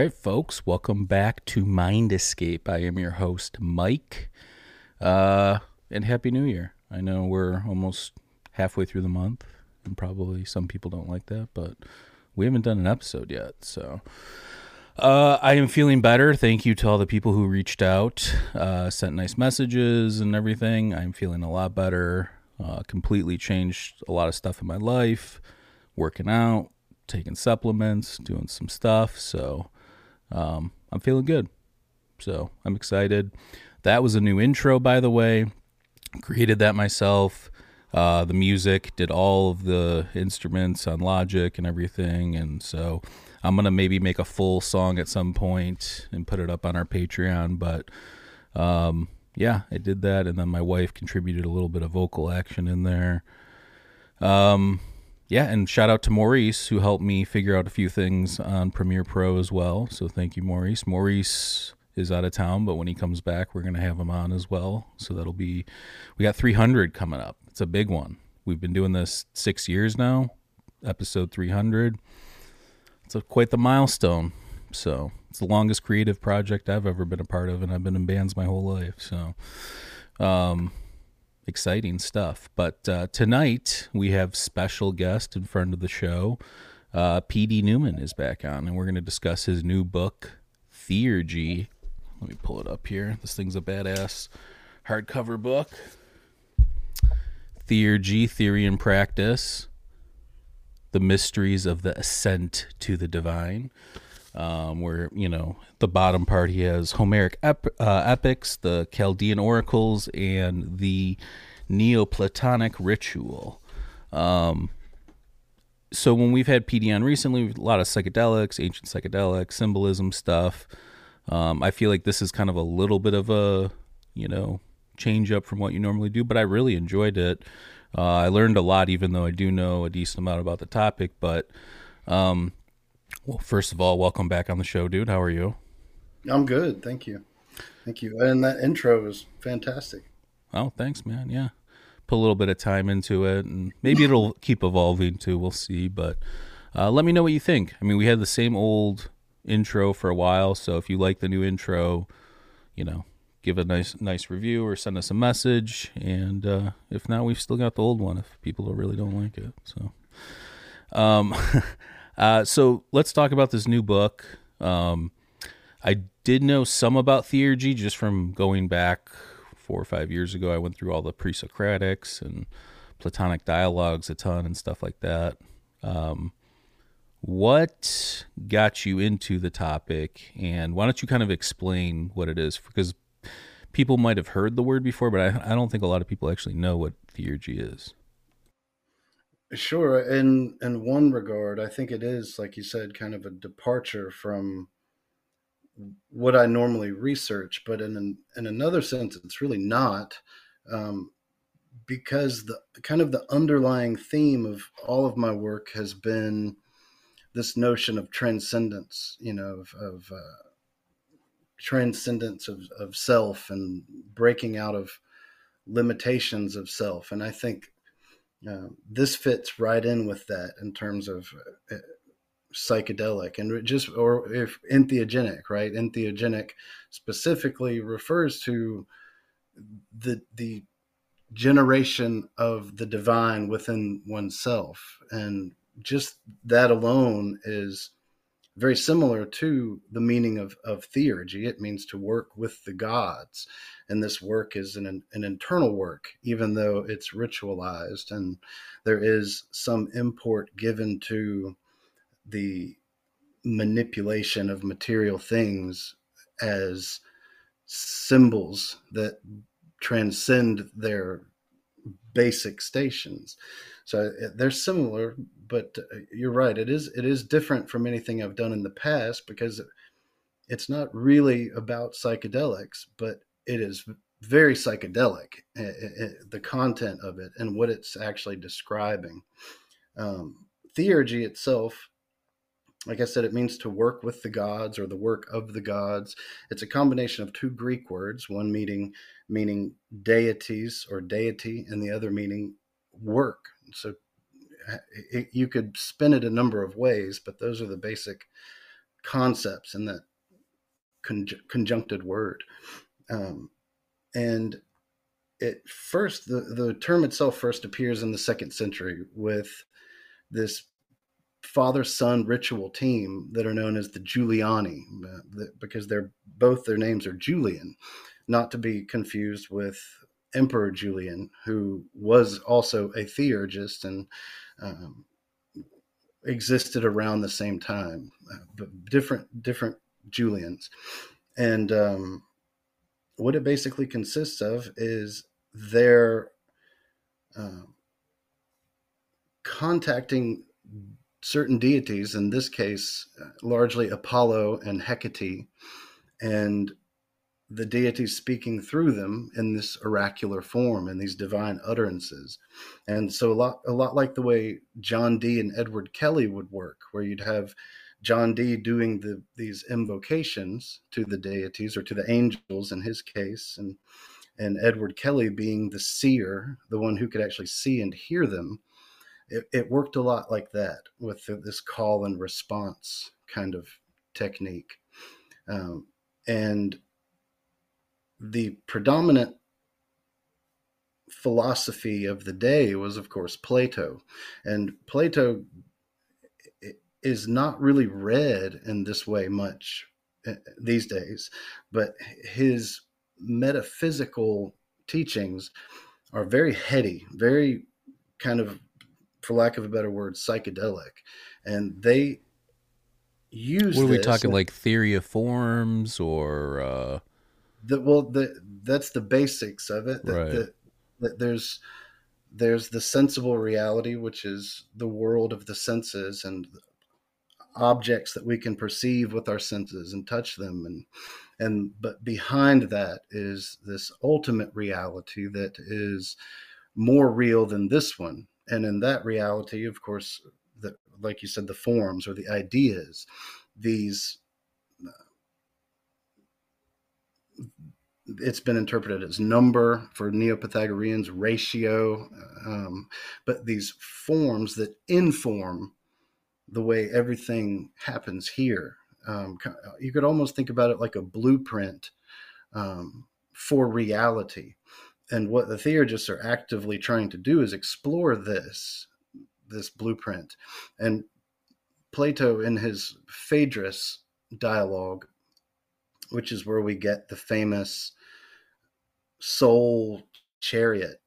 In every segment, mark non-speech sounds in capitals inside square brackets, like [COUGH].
right, folks, welcome back to Mind Escape. I am your host, Mike. Uh, and Happy New Year. I know we're almost halfway through the month, and probably some people don't like that, but we haven't done an episode yet. So uh, I am feeling better. Thank you to all the people who reached out, uh, sent nice messages and everything. I'm feeling a lot better. Uh, completely changed a lot of stuff in my life, working out, taking supplements, doing some stuff. So um, I'm feeling good. So I'm excited. That was a new intro, by the way. Created that myself. Uh, the music, did all of the instruments on Logic and everything. And so I'm going to maybe make a full song at some point and put it up on our Patreon. But um, yeah, I did that. And then my wife contributed a little bit of vocal action in there. Um, yeah, and shout out to Maurice who helped me figure out a few things on Premiere Pro as well. So thank you, Maurice. Maurice is out of town, but when he comes back, we're gonna have him on as well. So that'll be we got 300 coming up. It's a big one. We've been doing this six years now. Episode 300. It's a, quite the milestone. So it's the longest creative project I've ever been a part of, and I've been in bands my whole life. So, um, exciting stuff. But uh, tonight we have special guest in front of the show. Uh, PD Newman is back on, and we're going to discuss his new book, Theurgy. Let me pull it up here. This thing's a badass hardcover book. Theurgy, Theory and Practice The Mysteries of the Ascent to the Divine. Um, where, you know, the bottom part he has Homeric ep- uh, epics, the Chaldean oracles, and the Neoplatonic ritual. Um, so when we've had PD on recently, a lot of psychedelics, ancient psychedelic symbolism stuff. Um, I feel like this is kind of a little bit of a, you know, change up from what you normally do, but I really enjoyed it. Uh, I learned a lot, even though I do know a decent amount about the topic. But, um, well, first of all, welcome back on the show, dude. How are you? I'm good, thank you, thank you. And that intro was fantastic. Oh, thanks, man. Yeah, put a little bit of time into it, and maybe it'll [LAUGHS] keep evolving too. We'll see. But uh, let me know what you think. I mean, we had the same old intro for a while, so if you like the new intro, you know, give a nice nice review or send us a message. And uh, if not, we've still got the old one if people really don't like it. So, um, [LAUGHS] uh, so let's talk about this new book. Um, I did know some about theurgy just from going back four or five years ago. I went through all the pre-Socratics and Platonic dialogues a ton and stuff like that. Um, what got you into the topic, and why don't you kind of explain what it is? Because people might have heard the word before, but I, I don't think a lot of people actually know what theurgy is. Sure. In in one regard, I think it is, like you said, kind of a departure from what I normally research, but in an, in another sense, it's really not, um, because the kind of the underlying theme of all of my work has been this notion of transcendence, you know, of, of uh, transcendence of, of self and breaking out of limitations of self, and I think uh, this fits right in with that in terms of uh, psychedelic and just or if entheogenic right? Entheogenic specifically refers to the the generation of the divine within oneself. And just that alone is very similar to the meaning of, of theurgy. It means to work with the gods. And this work is an, an internal work even though it's ritualized. And there is some import given to the manipulation of material things as symbols that transcend their basic stations. So uh, they're similar, but uh, you're right. It is it is different from anything I've done in the past because it's not really about psychedelics, but it is very psychedelic. the content of it and what it's actually describing. Um, theurgy itself like I said, it means to work with the gods or the work of the gods. It's a combination of two Greek words, one meaning meaning deities or deity, and the other meaning work. So it, you could spin it a number of ways, but those are the basic concepts in that conj- conjuncted word. Um, and it first, the, the term itself first appears in the second century with this father son ritual team that are known as the Julianoi uh, because they're both their names are Julian, not to be confused with Emperor Julian, who was also a theurgist and um, existed around the same time, uh, but different different Julians, and um, what it basically consists of is their uh, contacting certain deities, in this case, uh, largely Apollo and Hecate, and the deities speaking through them in this oracular form and these divine utterances. And so a lot a lot like the way John Dee and Edward Kelly would work, where you'd have John Dee doing the these invocations to the deities or to the angels in his case, and and Edward Kelly being the seer, the one who could actually see and hear them it, it worked a lot like that with this call and response kind of technique. Um, and the predominant philosophy of the day was, of course, Plato. And Plato is not really read in this way much uh, these days, but his metaphysical teachings are very heady, very kind of for lack of a better word, psychedelic, and they use. What are we talking? like theory of forms, or uh... the well, the that's the basics of it. That, right. that, that there's there's the sensible reality, which is the world of the senses and objects that we can perceive with our senses and touch them and and but behind that is this ultimate reality that is more real than this one and in that reality of course the, like you said the forms or the ideas these uh, it's been interpreted as number for neo-pythagoreans ratio um, but these forms that inform the way everything happens here um, you could almost think about it like a blueprint um, for reality and what the theurgists are actively trying to do is explore this this blueprint. And plato in his phaedrus dialogue which is where we get the famous soul chariot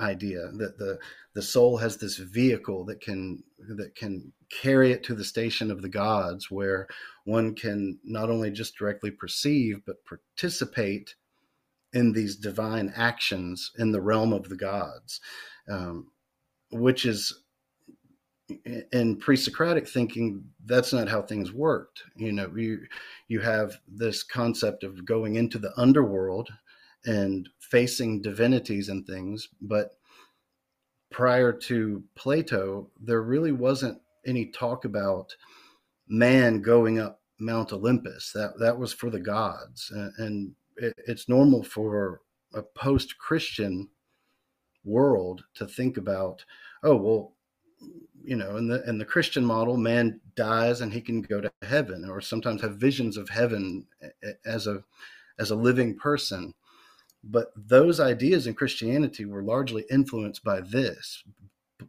idea that the the soul has this vehicle that can that can carry it to the station of the gods where one can not only just directly perceive but participate in these divine actions in the realm of the gods, um, which is in pre-Socratic thinking, that's not how things worked. You know, you you have this concept of going into the underworld and facing divinities and things, but prior to Plato, there really wasn't any talk about man going up Mount Olympus. That that was for the gods, and, and it, it's normal for a post Christian world to think about, oh, well, you know, in the in the Christian model, man dies and he can go to heaven, or sometimes have visions of heaven as a as a living person. But those ideas in Christianity were largely influenced by this.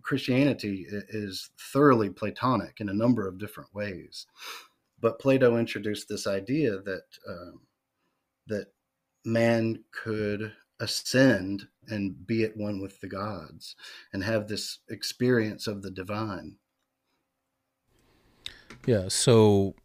Christianity is thoroughly Platonic in a number of different ways, but Plato introduced this idea that um, that man could ascend and be at one with the gods and have this experience of the divine. Yeah, so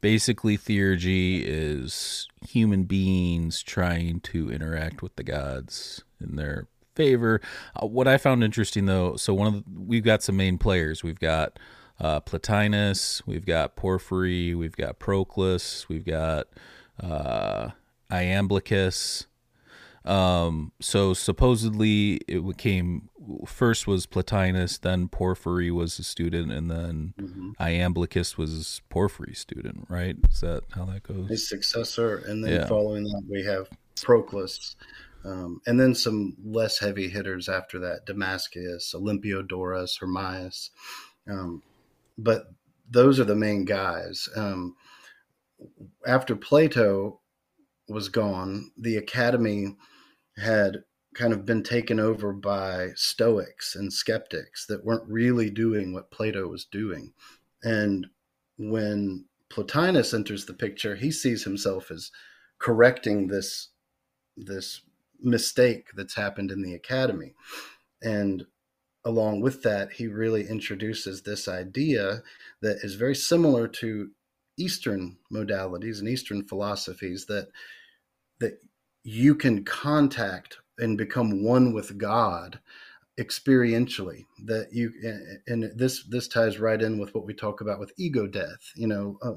basically theurgy is human beings trying to interact with the gods in their favor. Uh, what I found interesting though, so one of the, we've got some main players. We've got uh, Plotinus, we've got Porphyry, we've got Proclus, we've got uh, Iamblichus. Um, so supposedly it came first was Plotinus, then Porphyry was a student, and then mm-hmm. Iamblichus was Porphyry's student. Right? Is that how that goes? His successor, and then yeah. following that we have Proclus, um, and then some less heavy hitters after that: Damascius, Olympiodorus, Hermias. Um, but those are the main guys. Um, after Plato was gone, the academy had kind of been taken over by Stoics and skeptics that weren't really doing what Plato was doing. And when Plotinus enters the picture, he sees himself as correcting this this mistake that's happened in the academy. And along with that, he really introduces this idea that is very similar to Eastern modalities and Eastern philosophies that that you can contact and become one with God experientially that you and this this ties right in with what we talk about with ego death you know uh,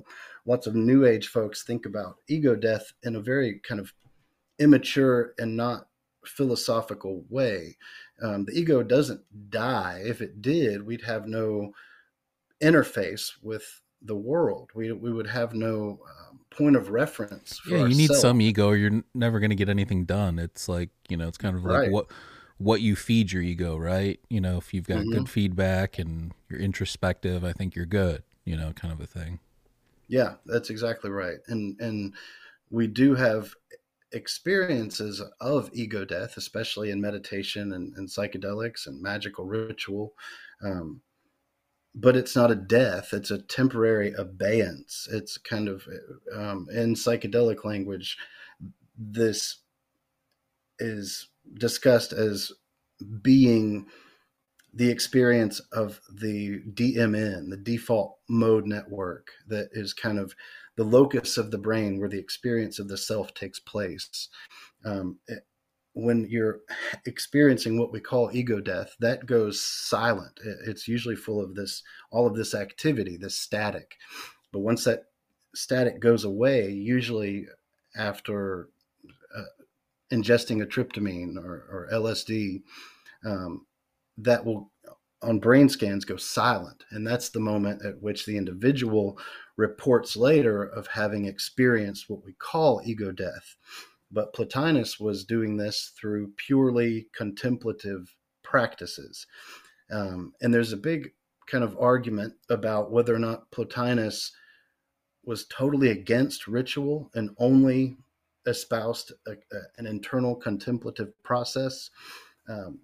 lots of new age folks think about ego death in a very kind of immature and not philosophical way. Um, the ego doesn't die. If it did we'd have no interface with the world we, we would have no um, point of reference. yeah, you ourselves. need some ego, or you're never going to get anything done. It's like you know, it's kind of like right. what what you feed your ego, right? You know, if you've got mm-hmm. good feedback and you're introspective, I think you're good. You know, kind of a thing. Yeah, that's exactly right. And and we do have experiences of ego death, especially in meditation and, and psychedelics and magical ritual. Um, but it's not a death it's a temporary abeyance it's kind of um, in psychedelic language this is discussed as being the experience of the DMN, the default mode network, that is kind of the locus of the brain where the experience of the self takes place. Um, when you're experiencing what we call ego death, that goes silent. It's usually full of this, all of this activity, this static. But once that static goes away, usually after uh, ingesting a tryptamine or, or LSD, um, that will on brain scans go silent. And that's the moment at which the individual reports later of having experienced what we call ego death. But Plotinus was doing this through purely contemplative practices. Um, and there's a big kind of argument about whether or not Plotinus was totally against ritual and only espoused a, a, an internal contemplative process. Um,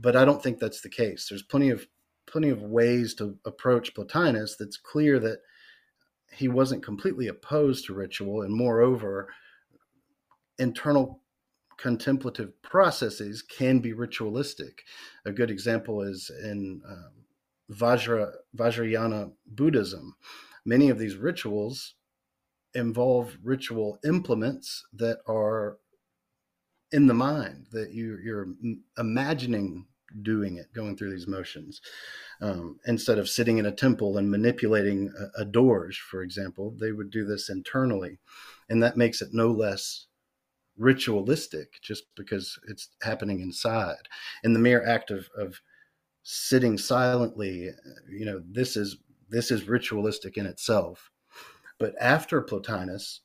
but I don't think that's the case. There's plenty of plenty of ways to approach Plotinus that's clear that he wasn't completely opposed to ritual, and moreover, internal contemplative processes can be ritualistic. A good example is in um, Vajra, Vajrayana Buddhism. Many of these rituals involve ritual implements that are in the mind, that you, you're imagining doing it, going through these motions. Um, instead of sitting in a temple and manipulating a, a dorje, for example, they would do this internally. And that makes it no less ritualistic just because it's happening inside. And the mere act of, of sitting silently, you know, this is this is ritualistic in itself. But after Plotinus,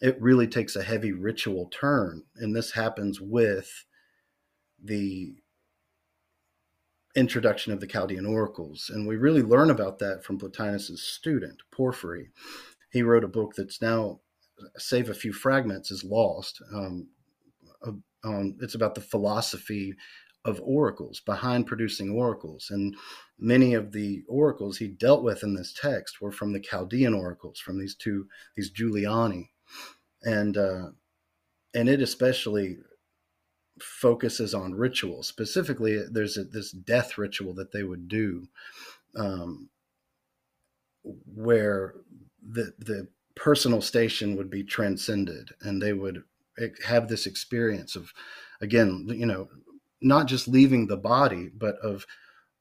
it really takes a heavy ritual turn. And this happens with the introduction of the Chaldean oracles. And we really learn about that from Plotinus's student, Porphyry. He wrote a book that's now save a few fragments is lost. Um, um, it's about the philosophy of oracles behind producing oracles and many of the oracles he dealt with in this text were from the chaldean oracles from these two these julianoi and uh, and it especially focuses on ritual specifically there's a, this death ritual that they would do um, where the the personal station would be transcended and they would have this experience of again you know not just leaving the body, but of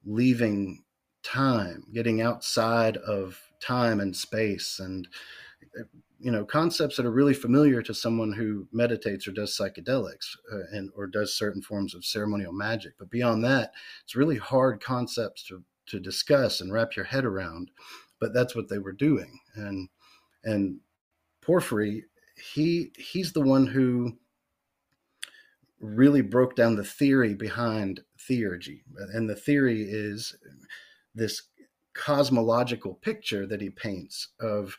leaving time, getting outside of time and space, and you know concepts that are really familiar to someone who meditates or does psychedelics uh, and or does certain forms of ceremonial magic. But beyond that, it's really hard concepts to to discuss and wrap your head around. But that's what they were doing, and and Porphyry, he he's the one who really broke down the theory behind theurgy. And the theory is this cosmological picture that he paints of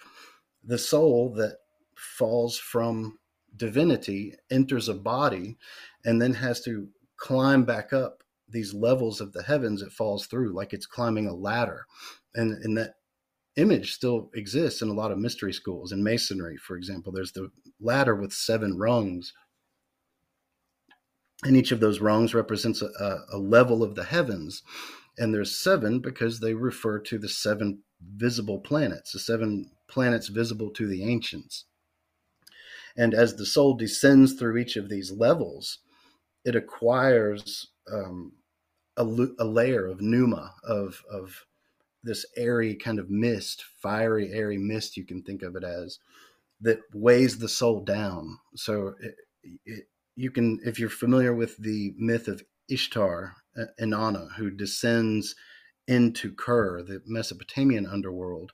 the soul that falls from divinity, enters a body, and then has to climb back up these levels of the heavens it falls through, like it's climbing a ladder. And, and that image still exists in a lot of mystery schools. In Masonry, for example, there's the ladder with seven rungs. And each of those rungs represents a, a, level of the heavens. And there's seven because they refer to the seven visible planets the seven planets visible to the ancients. And as the soul descends through each of these levels it acquires um, a, a, layer of pneuma of, of this airy kind of mist fiery airy mist you can think of it as that weighs the soul down so it, it, you can, if you're familiar with the myth of Ishtar, uh, Inanna, who descends into Kur, the Mesopotamian underworld.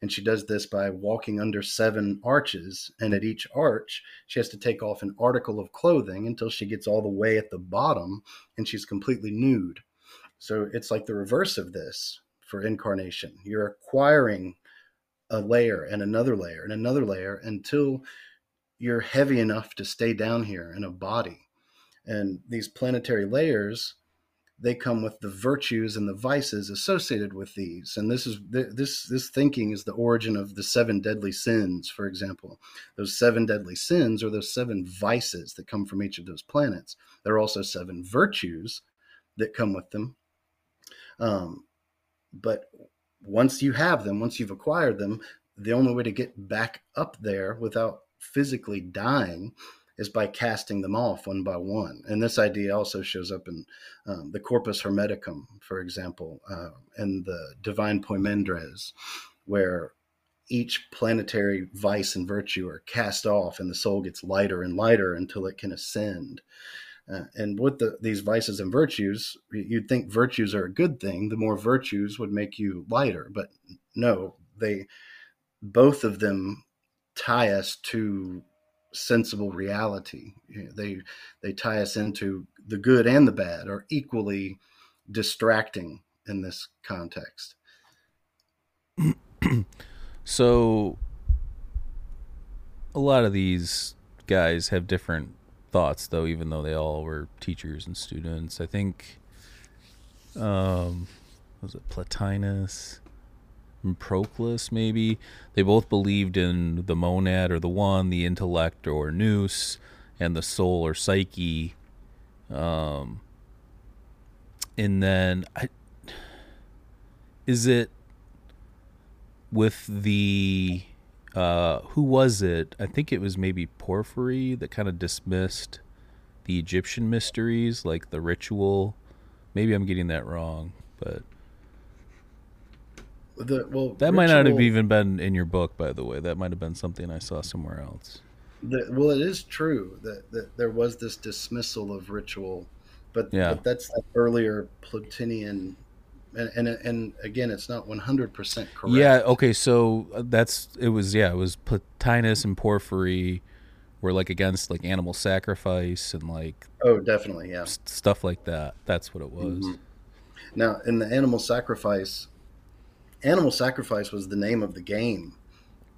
And she does this by walking under seven arches. And at each arch, she has to take off an article of clothing until she gets all the way at the bottom and she's completely nude. So it's like the reverse of this for incarnation. You're acquiring a layer and another layer and another layer until you're heavy enough to stay down here in a body. And these planetary layers, they come with the virtues and the vices associated with these. And this is this this thinking is the origin of the seven deadly sins, for example. Those seven deadly sins are those seven vices that come from each of those planets. There are also seven virtues that come with them. Um, but once you have them, once you've acquired them, the only way to get back up there without physically dying is by casting them off one by one. And this idea also shows up in um, the Corpus Hermeticum, for example, uh, and the Divine Poimandres, where each planetary vice and virtue are cast off, and the soul gets lighter and lighter until it can ascend. Uh, and with the, these vices and virtues, you'd think virtues are a good thing. The more virtues would make you lighter, but no, they both of them tie us to sensible reality. They they tie us into the good and the bad are equally distracting in this context. so a lot of these guys have different thoughts though even though they all were teachers and students. I think um was it Plotinus and Proclus, maybe. They both believed in the monad or the one, the intellect or nous, and the soul or psyche. Um, and then, I, is it with the uh, who was it? I think it was maybe Porphyry that kind of dismissed the Egyptian mysteries, like the ritual. Maybe I'm getting that wrong, but the well that ritual, might not have even been in your book, by the way. That might have been something I saw somewhere else. The, well, it is true that, that there was this dismissal of ritual, but, yeah. but that's that earlier Plotinian and, and and again it's not 100% correct yeah okay so uh, that's it was yeah it was plotinus and porphyry were like against like animal sacrifice and like oh definitely yeah stuff like that that's what it was mm-hmm. now in the animal sacrifice animal sacrifice was the name of the game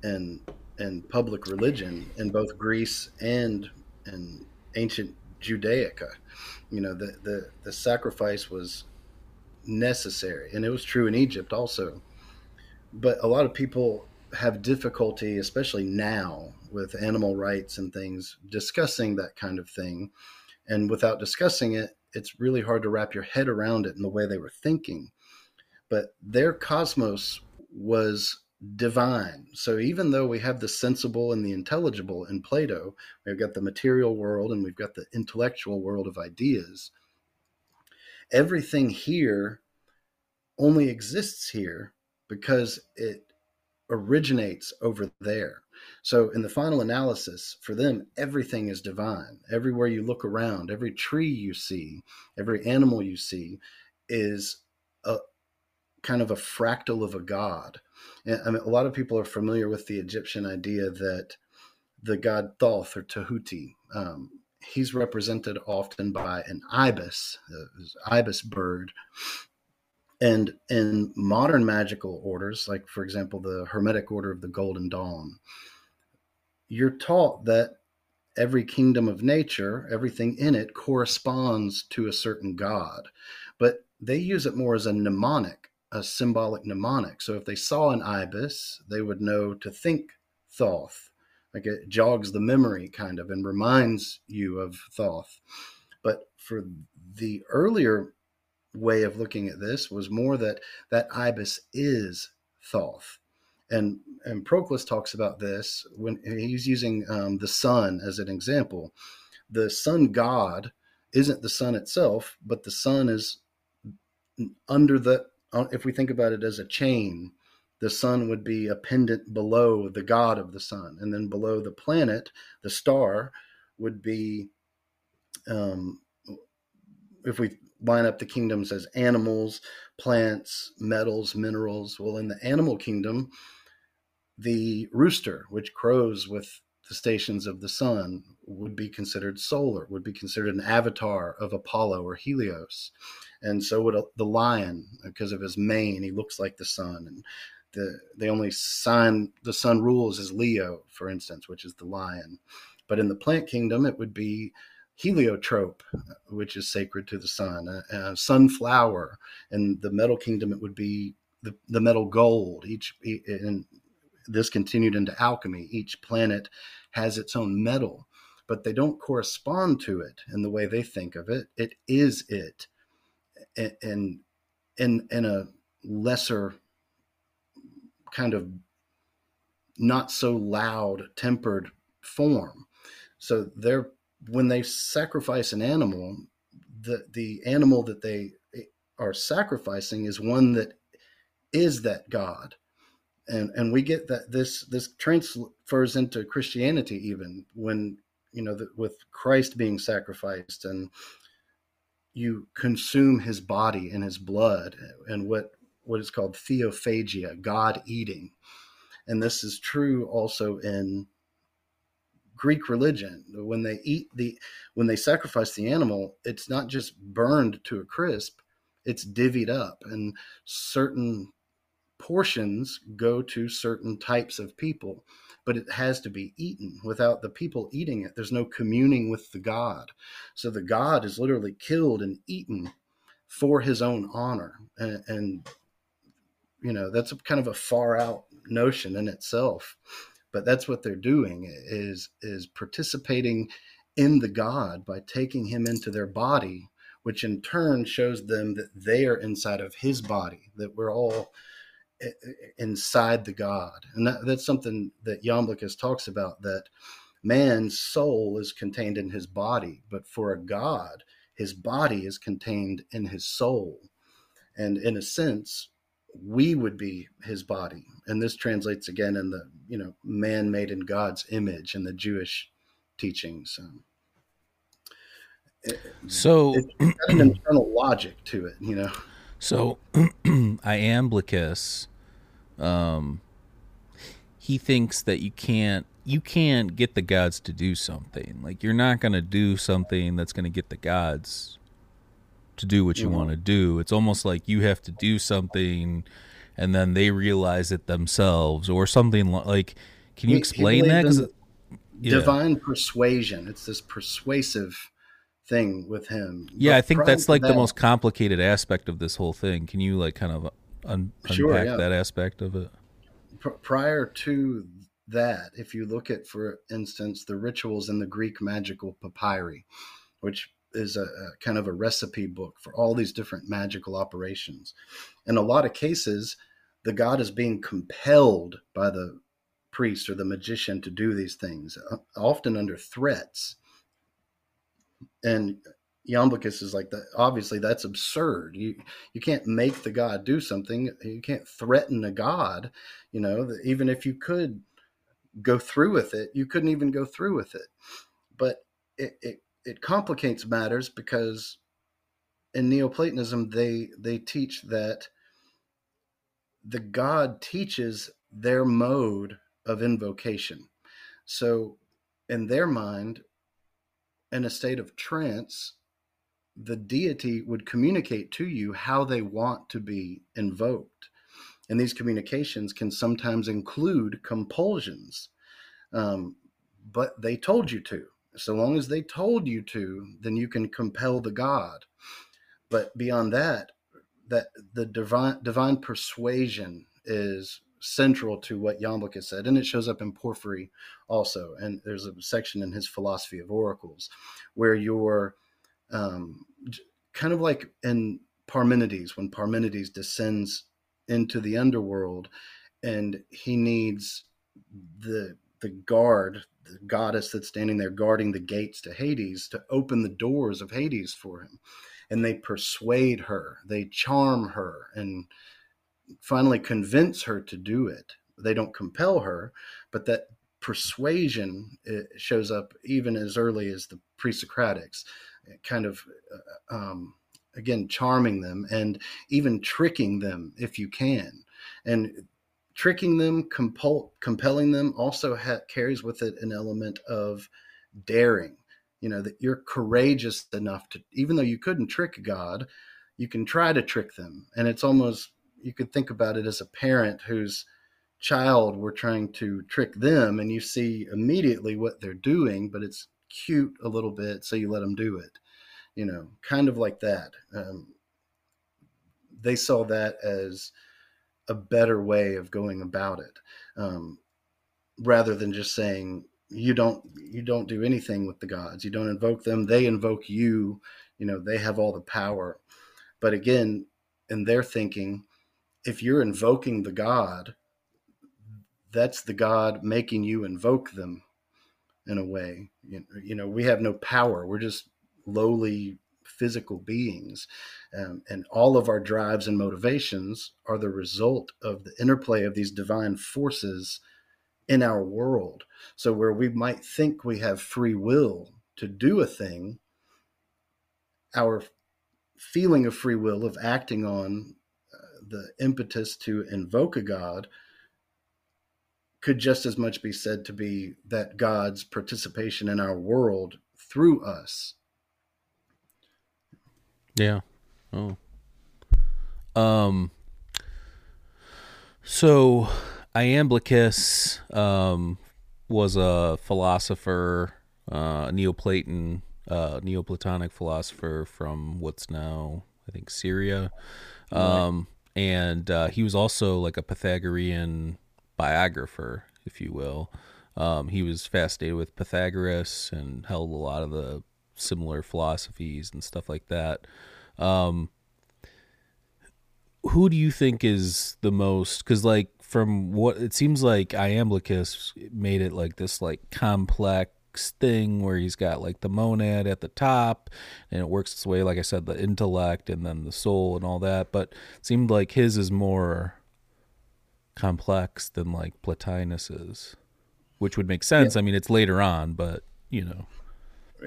in in public religion in both Greece and in ancient Judaica. You know, the, the, the sacrifice was necessary, and it was true in Egypt also. But a lot of people have difficulty, especially now, with animal rights and things, discussing that kind of thing. And without discussing it, it's really hard to wrap your head around it in the way they were thinking but their cosmos was divine. So even though we have the sensible and the intelligible in Plato, we've got the material world and we've got the intellectual world of ideas. Everything here only exists here because it originates over there. So, in the final analysis, for them, everything is divine. Everywhere you look around, every tree you see, every animal you see is a kind of a fractal of a god. And, I mean, a lot of people are familiar with the Egyptian idea that the god Thoth or Tahuti, um, he's represented often by an ibis, uh, ibis bird. And in modern magical orders, like for example, the Hermetic Order of the Golden Dawn, you're taught that every kingdom of nature, everything in it corresponds to a certain god. But they use it more as a mnemonic, a symbolic mnemonic. So if they saw an ibis, they would know to think Thoth like it jogs the memory kind of and reminds you of Thoth. But for the earlier way of looking at this was more that that ibis is Thoth. And and Proclus talks about this when he's using um, the sun as an example. The sun god isn't the sun itself, but the sun is under the. If we think about it as a chain, the sun would be a pendant below the god of the sun, and then below the planet, the star would be. Um, if we line up the kingdoms as animals, plants, metals, minerals, well, in the animal kingdom, the rooster, which crows with the stations of the sun, would be considered solar, would be considered an avatar of Apollo or Helios. And so would a, the lion, because of his mane, he looks like the sun. And the they only sign the sun rules is Leo, for instance, which is the lion. But in the plant kingdom, it would be heliotrope, which is sacred to the sun, sunflower. In the metal kingdom, it would be the, the metal gold. Each and this continued into alchemy. Each planet has its own metal, but they don't correspond to it in the way they think of it. It is it, and in in a lesser kind of not so loud tempered form. So they're when they sacrifice an animal the the animal that they eh, are sacrificing is one that is that god. And and we get that this this transfers into christianity even when you know the, with christ being sacrificed and you consume his body and his blood and what what is called theophagia, God eating. And this is true also in Greek religion. When they eat the when they sacrifice the animal, it's not just burned to a crisp, it's divvied up and certain portions go to certain types of people but it has to be eaten without the people eating it there's no communing with the god so the god is literally killed and eaten for his own honor and, and you know that's a kind of a far out notion in itself but that's what they're doing is is participating in the god by taking him into their body which in turn shows them that they are inside of his body that we're all inside the god. And that, that's something that Iamblichus talks about that man's soul is contained in his body but for a god his body is contained in his soul. And in a sense we would be his body. And this translates again in the you know man made in god's image in the jewish teachings. Um, so it's got an [CLEARS THROAT] internal logic to it you know? So [CLEARS THROAT] iamblichus um he thinks that you can't you can't get the gods to do something. Like you're not going to do something that's going to get the gods to do what you mm-hmm. want to do. It's almost like you have to do something and then they realize it themselves or something like can you explain that cuz yeah. divine persuasion it's this persuasive thing with him yeah but i think that's like that, the most complicated aspect of this whole thing can you like kind of un- sure, unpack yeah. that aspect of it P- prior to that if you look at for instance the rituals in the greek magical papyri which is a, a, kind of a recipe book for all these different magical operations. In a lot of cases, the god is being compelled by the priest or the magician to do these things, uh, often under threats. And Iamblichus is like that. Obviously, that's absurd. You you can't make the god do something. You can't threaten a god. You know, even if you could go through with it, you couldn't even go through with it. But it it, it complicates matters because in Neoplatonism they they teach that the god teaches their mode of invocation. So, in their mind, in a state of trance, the deity would communicate to you how they want to be invoked. And these communications can sometimes include compulsions. Um, but they told you to. So long as they told you to, then you can compel the God. But beyond that, that the divine divine persuasion is central to what Iamblichus said, and it shows up in Porphyry also. And there's a section in his Philosophy of Oracles where you're um, kind of like in Parmenides, when Parmenides descends into the underworld and he needs the the guard, the goddess that's standing there guarding the gates to Hades, to open the doors of Hades for him. And they persuade her, they charm her, and finally convince her to do it. They don't compel her, but that persuasion shows up even as early as the pre-Socratics kind of uh, um, again charming them and even tricking them if you can and tricking them compel, compelling them also ha- carries with it an element of daring you know that you're courageous enough to even though you couldn't trick god you can try to trick them and it's almost you could think about it as a parent whose child were trying to trick them and you see immediately what they're doing but it's cute a little bit, so you let them do it. You know, kind of like that. Um, they saw that as a better way of going about it, um, rather than just saying you don't you don't do anything with the gods. You don't invoke them; they invoke you. You know, they have all the power. But again, in their thinking, if you're invoking the god, that's the god making you invoke them in a way. You, you know, we have no power. We're just lowly physical beings. Um, and all of our drives and motivations are the result of the interplay of these divine forces in our world. So, where we might think we have free will to do a thing, our feeling of free will, of acting on uh, the impetus to invoke a God, could just as much be said to be that God's participation in our world through us. Yeah. Oh. Um. So, Iamblichus um, was a philosopher, uh, Neoplaton, uh, Neoplatonic philosopher from what's now, I think, Syria. Um, right. And uh, he was also like a Pythagorean biographer, if you will. Um, he was fascinated with Pythagoras and held a lot of the similar philosophies and stuff like that. Um, who do you think is the most? Because like from what it seems like, Iamblichus made it like this like complex thing where he's got like the monad at the top and it works its way like i said the intellect and then the soul and all that but it seemed like his is more complex than like Plotinus is, which would make sense. Yeah. I mean, it's later on, but you know.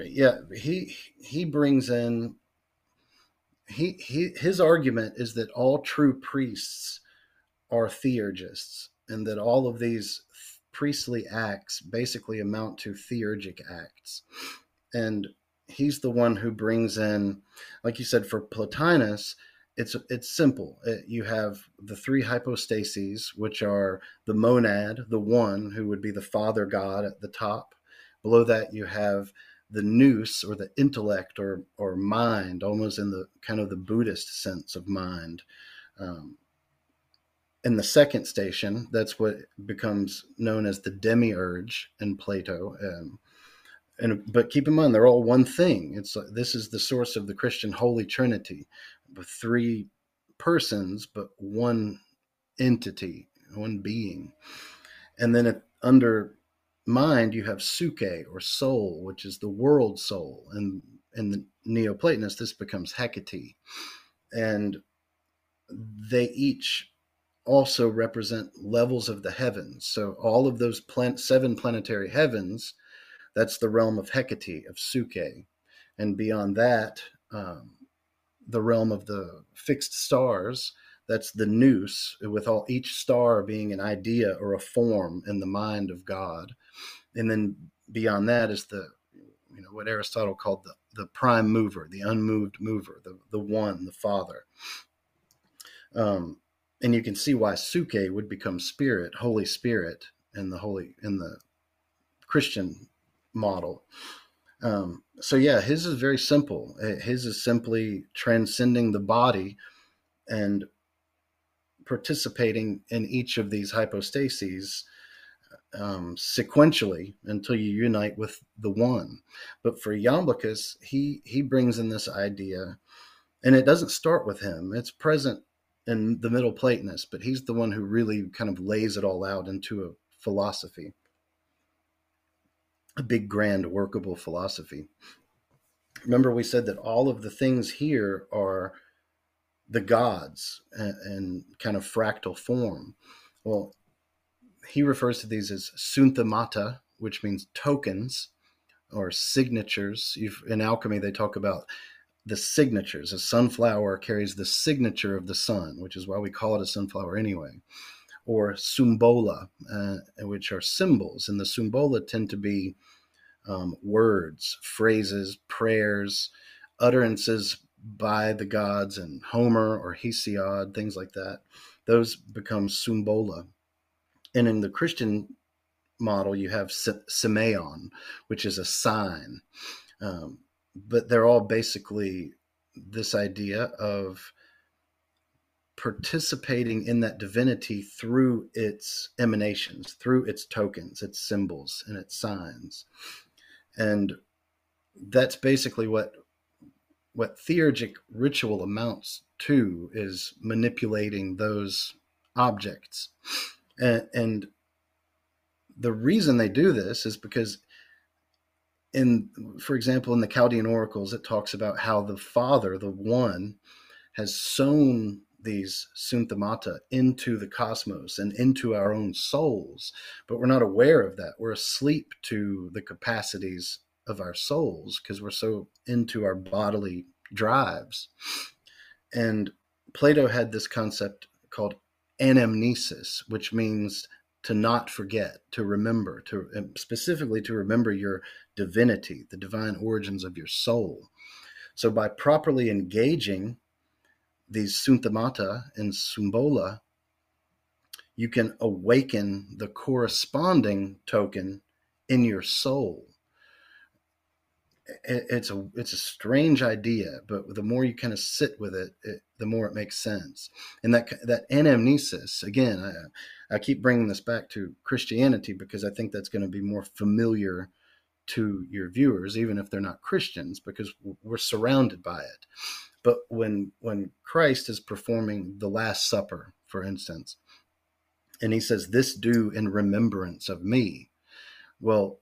Yeah, he he brings in he, he his argument is that all true priests are theurgists and that all of these priestly acts basically amount to theurgic acts. And he's the one who brings in like you said for Plotinus, it's it's simple. It, you have the three hypostases, which are the monad, the one who would be the father god at the top. Below that, you have the nous or the intellect or or mind, almost in the kind of the Buddhist sense of mind. Um, in the second station, that's what becomes known as the demiurge in Plato. Um, and but keep in mind, they're all one thing. It's this is the source of the Christian Holy Trinity three persons, but one entity, one being. And then under mind, you have suke or soul, which is the world soul. And in the Neoplatonists, this becomes Hecate. And they each also represent levels of the heavens. So all of those plan- seven planetary heavens, that's the realm of Hecate, of Suke. And beyond that, um, the realm of the fixed stars, that's the nous, with all each star being an idea or a form in the mind of God. And then beyond that is the you know what Aristotle called the the prime mover, the unmoved mover, the the one, the Father. Um, and you can see why Suke would become Spirit, Holy Spirit, in the holy in the Christian model. Um, so yeah, his is very simple. Uh, his is simply transcending the body and participating in each of these hypostases um, sequentially until you unite with the one. But for Iamblichus, he he brings in this idea, and it doesn't start with him. It's present in the Middle Platonists, but he's the one who really kind of lays it all out into a philosophy, a big, grand, workable philosophy. Remember, we said that all of the things here are the gods and, kind of fractal form. Well, he refers to these as sunthemata, which means tokens or signatures. You've, in alchemy, they talk about the signatures. A sunflower carries the signature of the sun, which is why we call it a sunflower anyway. Or symbola, uh, which are symbols. And the symbola tend to be um, words, phrases, prayers, utterances by the gods and Homer or Hesiod, things like that. Those become symbola. And in the Christian model, you have semeion, which is a sign. Um, but they're all basically this idea of participating in that divinity through its emanations, through its tokens, its symbols, and its signs. And that's basically what what theurgic ritual amounts to is manipulating those objects. And, and the reason they do this is because in for example in the chaldean oracles it talks about how the father the one has sown these sunthemata into the cosmos and into our own souls. But we're not aware of that. We're asleep to the capacities of our souls because we're so into our bodily drives. And plato had this concept called anamnesis which means to not forget, to remember, to specifically to remember your divinity, the divine origins of your soul. So by properly engaging these sunthemata and symbola, you can awaken the corresponding token in your soul. It's a it's a strange idea, but the more you kind of sit with it, it the more it makes sense. And that that anamnesis, again, I, I keep bringing this back to Christianity because I think that's going to be more familiar to your viewers, even if they're not Christians, because we're surrounded by it. But when when Christ is performing the Last Supper, for instance, and he says, "This do in remembrance of me," well,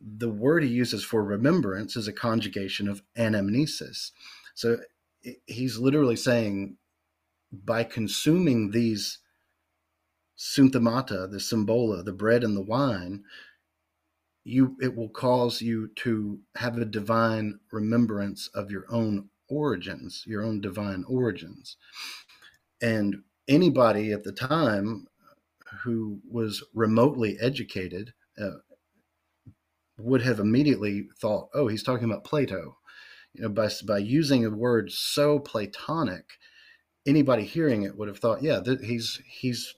the word he uses for remembrance is a conjugation of anamnesis. So he's literally saying by consuming these sunthemata, the symbola, the bread and the wine, you it will cause you to have a divine remembrance of your own origins, your own divine origins. And anybody at the time who was remotely educated uh, would have immediately thought, "Oh, he's talking about Plato." you know, by by using a word so Platonic, anybody hearing it would have thought, yeah, th- he's he's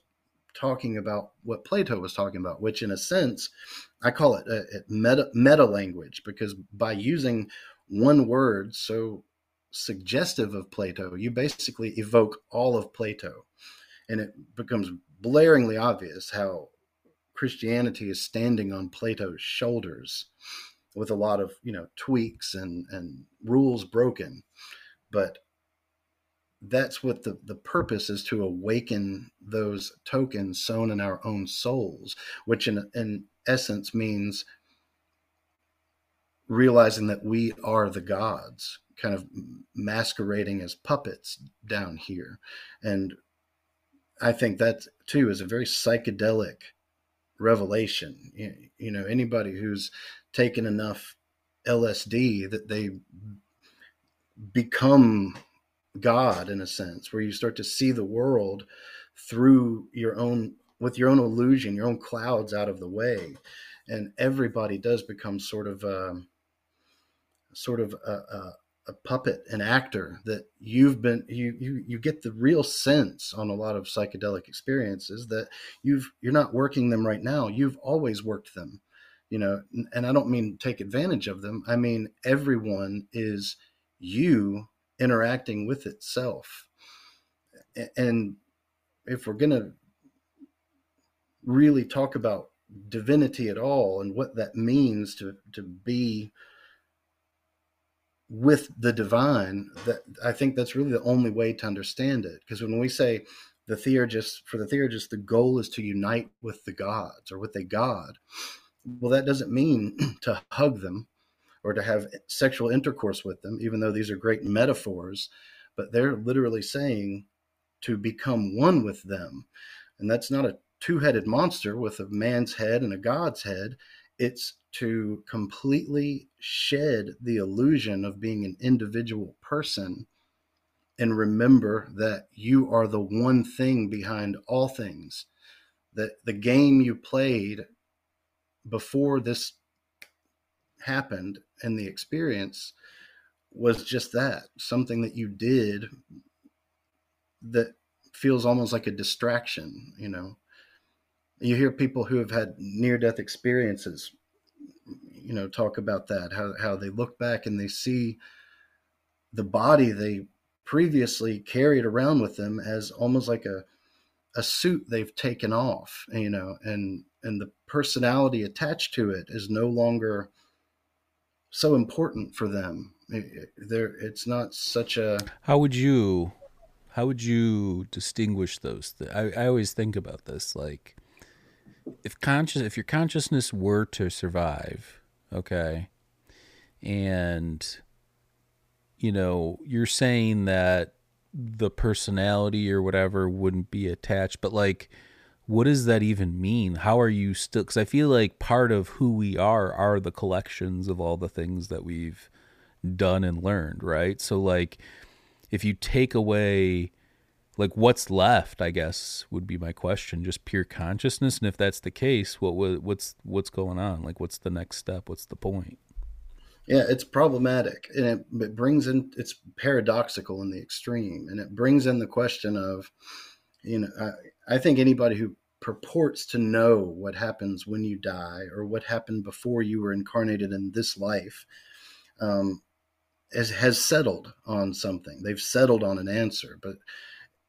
talking about what Plato was talking about, which in a sense, I call it a, a meta meta language because by using one word so suggestive of Plato, you basically evoke all of Plato, and it becomes blaringly obvious how Christianity is standing on Plato's shoulders with a lot of you know tweaks and and rules broken but that's what the, the purpose is to awaken those tokens sown in our own souls which in, in essence means realizing that we are the gods, kind of masquerading as puppets down here. And I think that too is a very psychedelic revelation. You know, anybody who's taken enough LSD that they become God in a sense, where you start to see the world through your own with your own illusion, your own clouds out of the way, and everybody does become sort of a, um, sort of a, a, a puppet, an actor that you've been you you you get the real sense on a lot of psychedelic experiences that you've you're not working them right now. You've always worked them, you know. And I don't mean take advantage of them. I mean everyone is you interacting with itself. And if we're going to really talk about divinity at all and what that means to, to be with the divine, that I think that's really the only way to understand it. Because when we say the theurgist, for the theurgist, the goal is to unite with the gods or with a god. Well, that doesn't mean [CLEARS THROAT] to hug them or to have sexual intercourse with them, even though these are great metaphors, but they're literally saying to become one with them. And that's not a two headed monster with a man's head and a God's head. It's to completely shed the illusion of being an individual person and remember that you are the one thing behind all things. That the game you played before this happened and the experience was just that something that you did that feels almost like a distraction you know you hear people who have had near death experiences you know talk about that how how they look back and they see the body they previously carried around with them as almost like a a suit they've taken off you know and and the personality attached to it is no longer so important for them. There, it's not such a. How would you, how would you distinguish those? Th- I I always think about this like, if conscious, if your consciousness were to survive, okay, and you know you're saying that the personality or whatever wouldn't be attached, but like what does that even mean? How are you still? Because I feel like part of who we are are the collections of all the things that we've done and learned, right? So, like, if you take away, like, what's left? I guess would be my question. Just pure consciousness, and if that's the case, what what's what's going on? Like, what's the next step? What's the point? Yeah, it's problematic, and it, it brings in it's paradoxical in the extreme, and it brings in the question of, you know, I, I think anybody who purports to know what happens when you die or what happened before you were incarnated in this life um, has, has settled on something. They've settled on an answer, but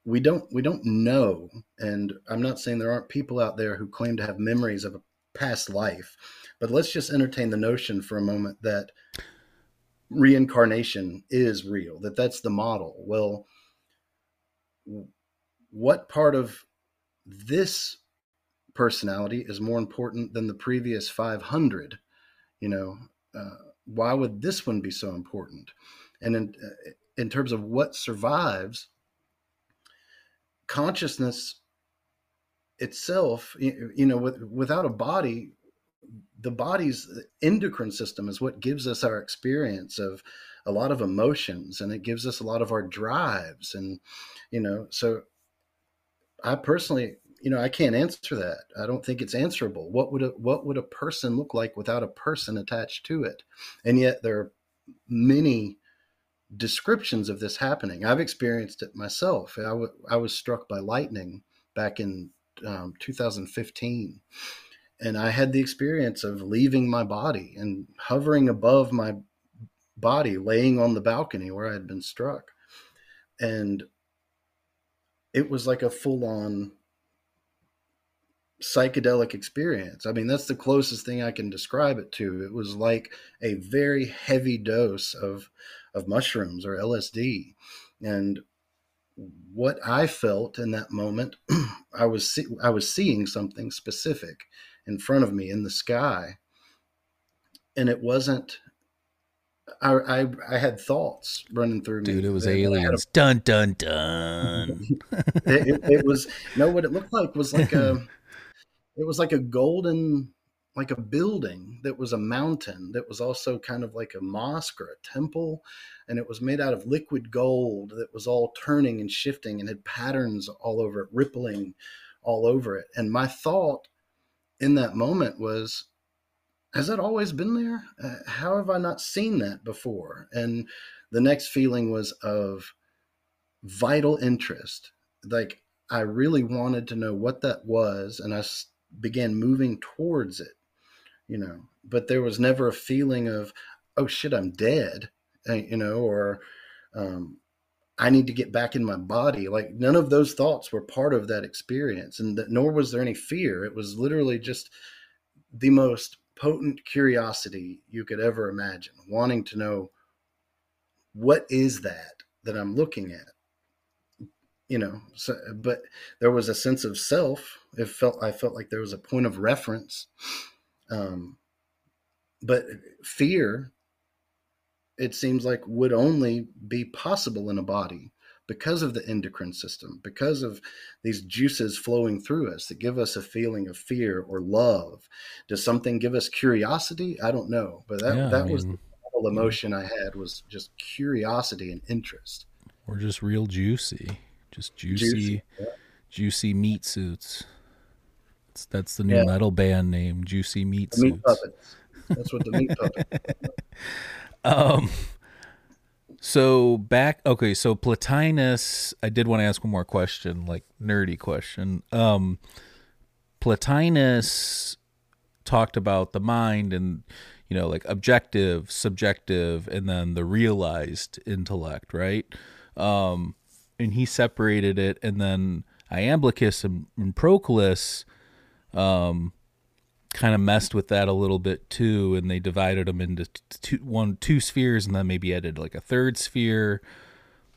we don't we don't know. And I'm not saying there aren't people out there who claim to have memories of a past life, but let's just entertain the notion for a moment that reincarnation is real. That that's the model. Well, what part of this personality is more important than the previous 500 you know uh, why would this one be so important and in, uh, in terms of what survives consciousness itself you, know with, without a body the body's endocrine system is what gives us our experience of a lot of emotions and it gives us a lot of our drives and you know so i personally you know, I can't answer that. I don't think it's answerable. What would a what would a person look like without a person attached to it? And yet there are many descriptions of this happening. I've experienced it myself. I, w- I was struck by lightning back in um, 2015. And I had the experience of leaving my body and hovering above my body, laying on the balcony where I had been struck. And it was like a full on psychedelic experience. I mean, that's the closest thing I can describe it to. It was like a very heavy dose of of mushrooms or LSD. And what I felt in that moment, [CLEARS THROAT] I was see- I was seeing something specific in front of me in the sky. And it wasn't I, I, I had thoughts running through Dude, me. Dude, it was I a aliens. Dun dun dun. [LAUGHS] it, it, it was you know what it looked like was like a [LAUGHS] it was like a golden like a building that was a mountain that was also kind of like a mosque or a temple and it was made out of liquid gold that was all turning and shifting and had patterns all over it rippling all over it. And my thought in that moment was has that always been there? Uh, how have i not seen that before? And the next feeling was of vital interest. Like i really wanted to know what that was and i began moving towards it you know but there was never a feeling of oh shit i'm dead uh, you know or um, i need to get back in my body. Like none of those thoughts were part of that experience and that, nor was there any fear. It was literally just the most potent curiosity you could ever imagine wanting to know what is that that i'm looking at? You know so but there was a sense of self. It felt i felt like there was a point of reference um but fear it seems like would only be possible in a body because of the endocrine system because of these juices flowing through us that give us a feeling of fear or love does something give us curiosity i don't know but that Yeah, I that was mean- the whole emotion i had was just curiosity and interest We're just real juicy. Just juicy, Juicy, juicy, meat suits. That's, that's the new Yeah. metal band name, Juicy Meat the meat Suits. puppets that's what the meat puppet [LAUGHS] Um, so back, okay, so Plotinus, I did want to ask one more question, like nerdy question. Um, Plotinus talked about the mind and, you know, like objective, subjective, and then the realized intellect, right? Um, and he separated it, and then Iamblichus and, and Proclus, um, kind of messed with that a little bit too, and they divided them into two, one, two spheres, and then maybe added like a third sphere,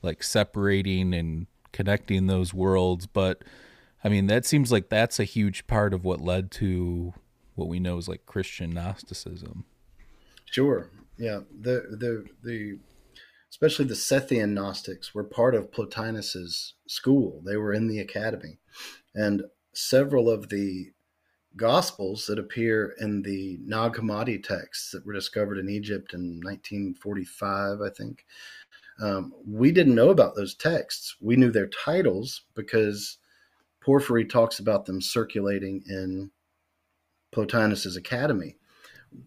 like separating and connecting those worlds. But I mean, that seems like that's a huge part of what led to what we know as like Christian Gnosticism. Sure. Yeah. The the the especially the Sethian Gnostics were part of Plotinus's school. They were in the academy, and several of the gospels that appear in the Nag Hammadi texts that were discovered in Egypt in 1945, I think. Um, we didn't know about those texts. We knew their titles because Porphyry talks about them circulating in Plotinus's academy.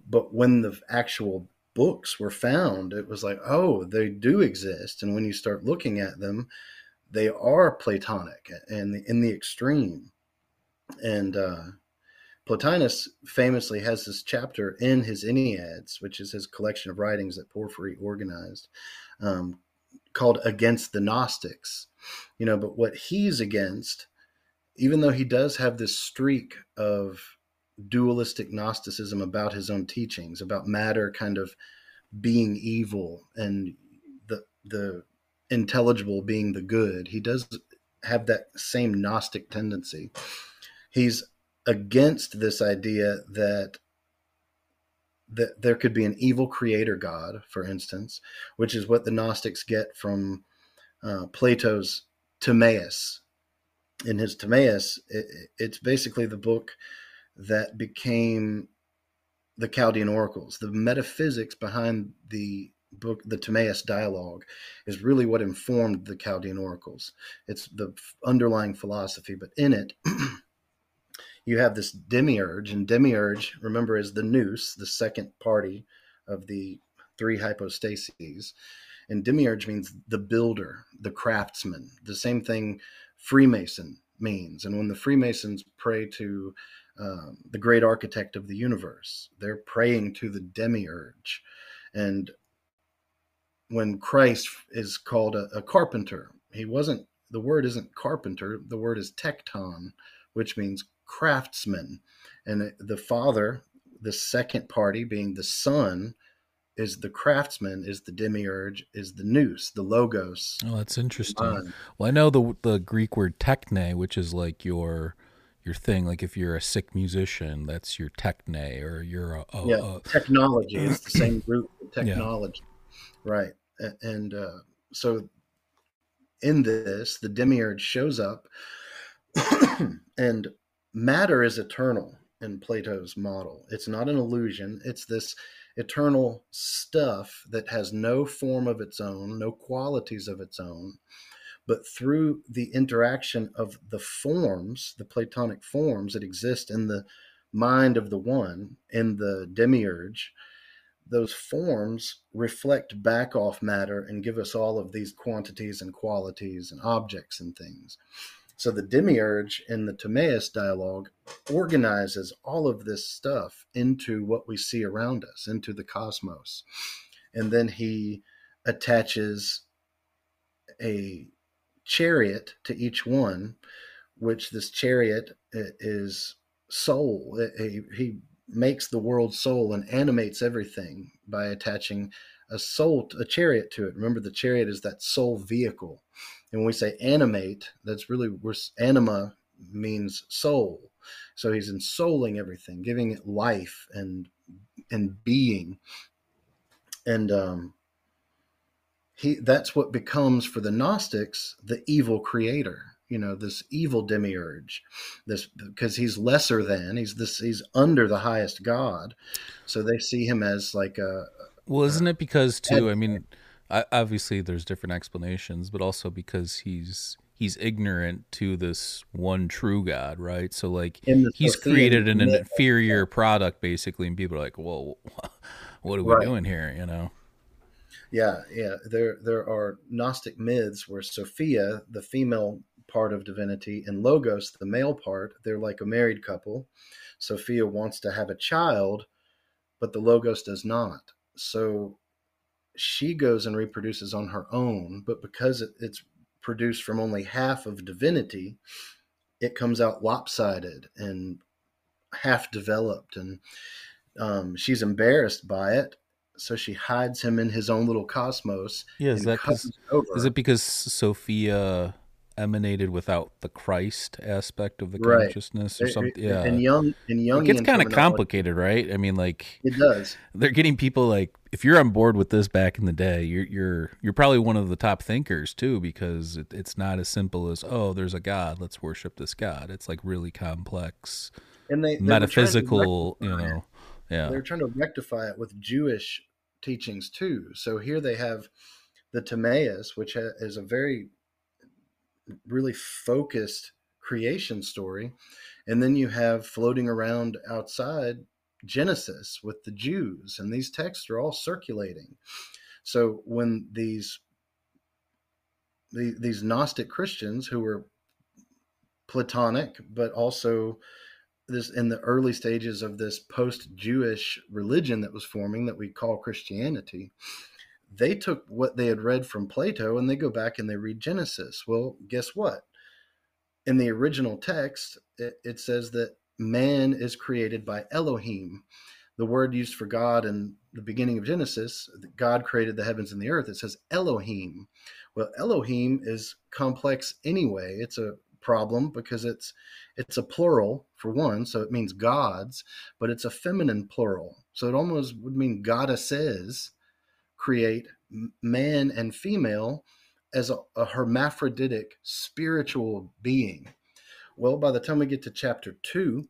But when the actual books were found, it was like, oh, they do exist. And when you start looking at them, they are Platonic and in the extreme. And uh, Plotinus famously has this chapter in his Enneads, which is his collection of writings that Porphyry organized, um, called Against the Gnostics. You know, but what he's against, even though he does have this streak of dualistic Gnosticism about his own teachings, about matter kind of being evil and the the intelligible being the good. He does have that same Gnostic tendency. He's against this idea that that there could be an evil creator god, for instance, which is what the Gnostics get from uh, Plato's Timaeus. In his Timaeus, it, it's basically the book that became the Chaldean oracles. The metaphysics behind the book, the Timaeus dialogue, is really what informed the Chaldean oracles. It's the underlying philosophy, but in it, [CLEARS THROAT] you have this demiurge, and demiurge, remember, is the nous, the second party of the three hypostases. And demiurge means the builder, the craftsman. The same thing Freemason means. And when the Freemasons pray to um, the great architect of the universe. They're praying to the demiurge. And when Christ is called a, a, carpenter, he wasn't, the word isn't carpenter, the word is tecton, which means craftsman. And the Father, the second party being the Son, is the craftsman, is the demiurge, is the nous, the logos. Oh, that's interesting. Mind. Well, I know the the Greek word techne, which is like your your thing. Like if you're a sick musician, that's your techne, or you're a, a, yeah, a technology. It's the same root, [CLEARS THROAT] technology. right and uh, so in this the demiurge shows up [CLEARS THROAT] and matter is eternal in plato's model it's not an illusion it's this eternal stuff that has no form of its own no qualities of its own but through the interaction of the forms the platonic forms that exist in the mind of the one in the demiurge those forms reflect back off matter and give us all of these quantities and qualities and objects and things. So the demiurge in the Timaeus dialogue organizes all of this stuff into what we see around us, into the cosmos. And then he attaches a chariot to each one, which this chariot is soul. He makes the world soul and animates everything by attaching a soul, a chariot to it. Remember, the chariot is that soul vehicle. And when we say animate, that's really where anima means soul. So he's ensouling everything, giving it life and and being. And um, he that's what becomes for the Gnostics the evil creator you know this evil demiurge this because he's lesser than he's this he's under the highest god so they see him as like a well isn't it because too i mean obviously there's different explanations but also because he's he's ignorant to this one true god right so like he's created an, an inferior product basically and people are like well [LAUGHS] what are we right. doing here you know yeah yeah there there are gnostic myths where sophia the female part of divinity, and Logos, the male part, they're like a married couple. Sophia wants to have a child, but the Logos does not. So she goes and reproduces on her own, but because it's produced from only half of divinity, it comes out lopsided and half developed. And um, she's embarrassed by it. So she hides him in his own little cosmos. Yeah, is that is it because Sophia emanated without the Christ aspect of the right. consciousness or something. Yeah, and young and young. It gets kind of complicated, right? I mean, like it does. They're getting people like if you're on board with this back in the day, you're you're you're probably one of the top thinkers too, because it, it's not as simple as oh, there's a God, let's worship this God. It's like really complex, and they, they metaphysical, you know. Yeah, they're trying to rectify it with Jewish teachings too. So here they have the Timaeus, which is a very really focused creation story. And then you have floating around outside Genesis with the Jews, and these texts are all circulating. So when these the, these Gnostic Christians who were Platonic, but also this in the early stages of this post-Jewish religion that was forming that we call Christianity, they took what they had read from Plato and they go back and they read Genesis. Well, guess what? In the original text, it, it says that man is created by Elohim. The word used for God in the beginning of Genesis, God created the heavens and the earth. It says Elohim. Well, Elohim is complex anyway. It's a problem because it's it's a plural for one, so it means gods, but it's a feminine plural. So it almost would mean goddesses create man and female as a, a hermaphroditic spiritual being. Well, by the time we get to chapter two,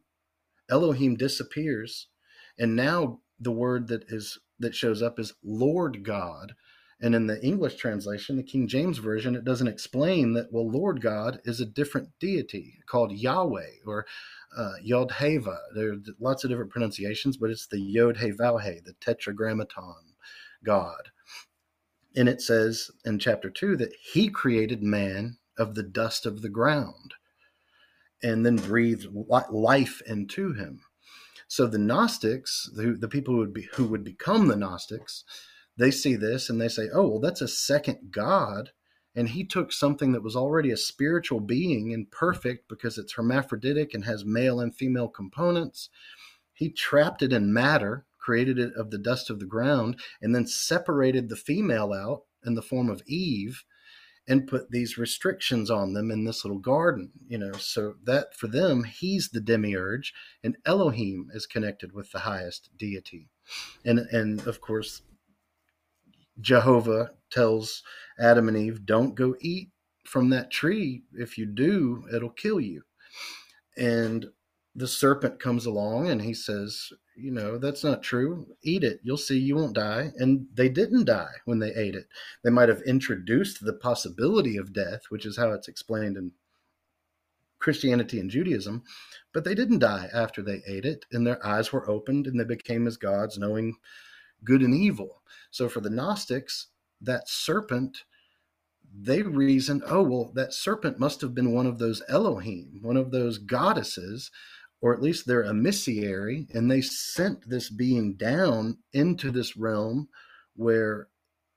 Elohim disappears, and now the word that is that shows up is Lord God. And in the English translation, the King James Version, it doesn't explain that, well, Lord God is a different deity called Yahweh or uh, Yod Heva. There are lots of different pronunciations, but it's the Yod He He, the Tetragrammaton. God. And it says in chapter 2 that he created man of the dust of the ground and then breathed life into him. So the Gnostics, the, the people who would be who would become the Gnostics, they see this and they say, "Oh, well that's a second god." And he took something that was already a spiritual being and perfect because it's hermaphroditic and has male and female components. He trapped it in matter created it of the dust of the ground, and then separated the female out in the form of Eve and put these restrictions on them in this little garden, you know. So that for them, he's the demiurge, and Elohim is connected with the highest deity. And and of course, Jehovah tells Adam and Eve, don't go eat from that tree. If you do, it'll kill you. And the serpent comes along and he says, you know, that's not true. Eat it. You'll see you won't die. And they didn't die when they ate it. They might have introduced the possibility of death, which is how it's explained in Christianity and Judaism, but they didn't die after they ate it. And their eyes were opened and they became as gods, knowing good and evil. So for the Gnostics, that serpent, they reasoned, oh, well, that serpent must have been one of those Elohim, one of those goddesses or at least their emissary, and they sent this being down into this realm where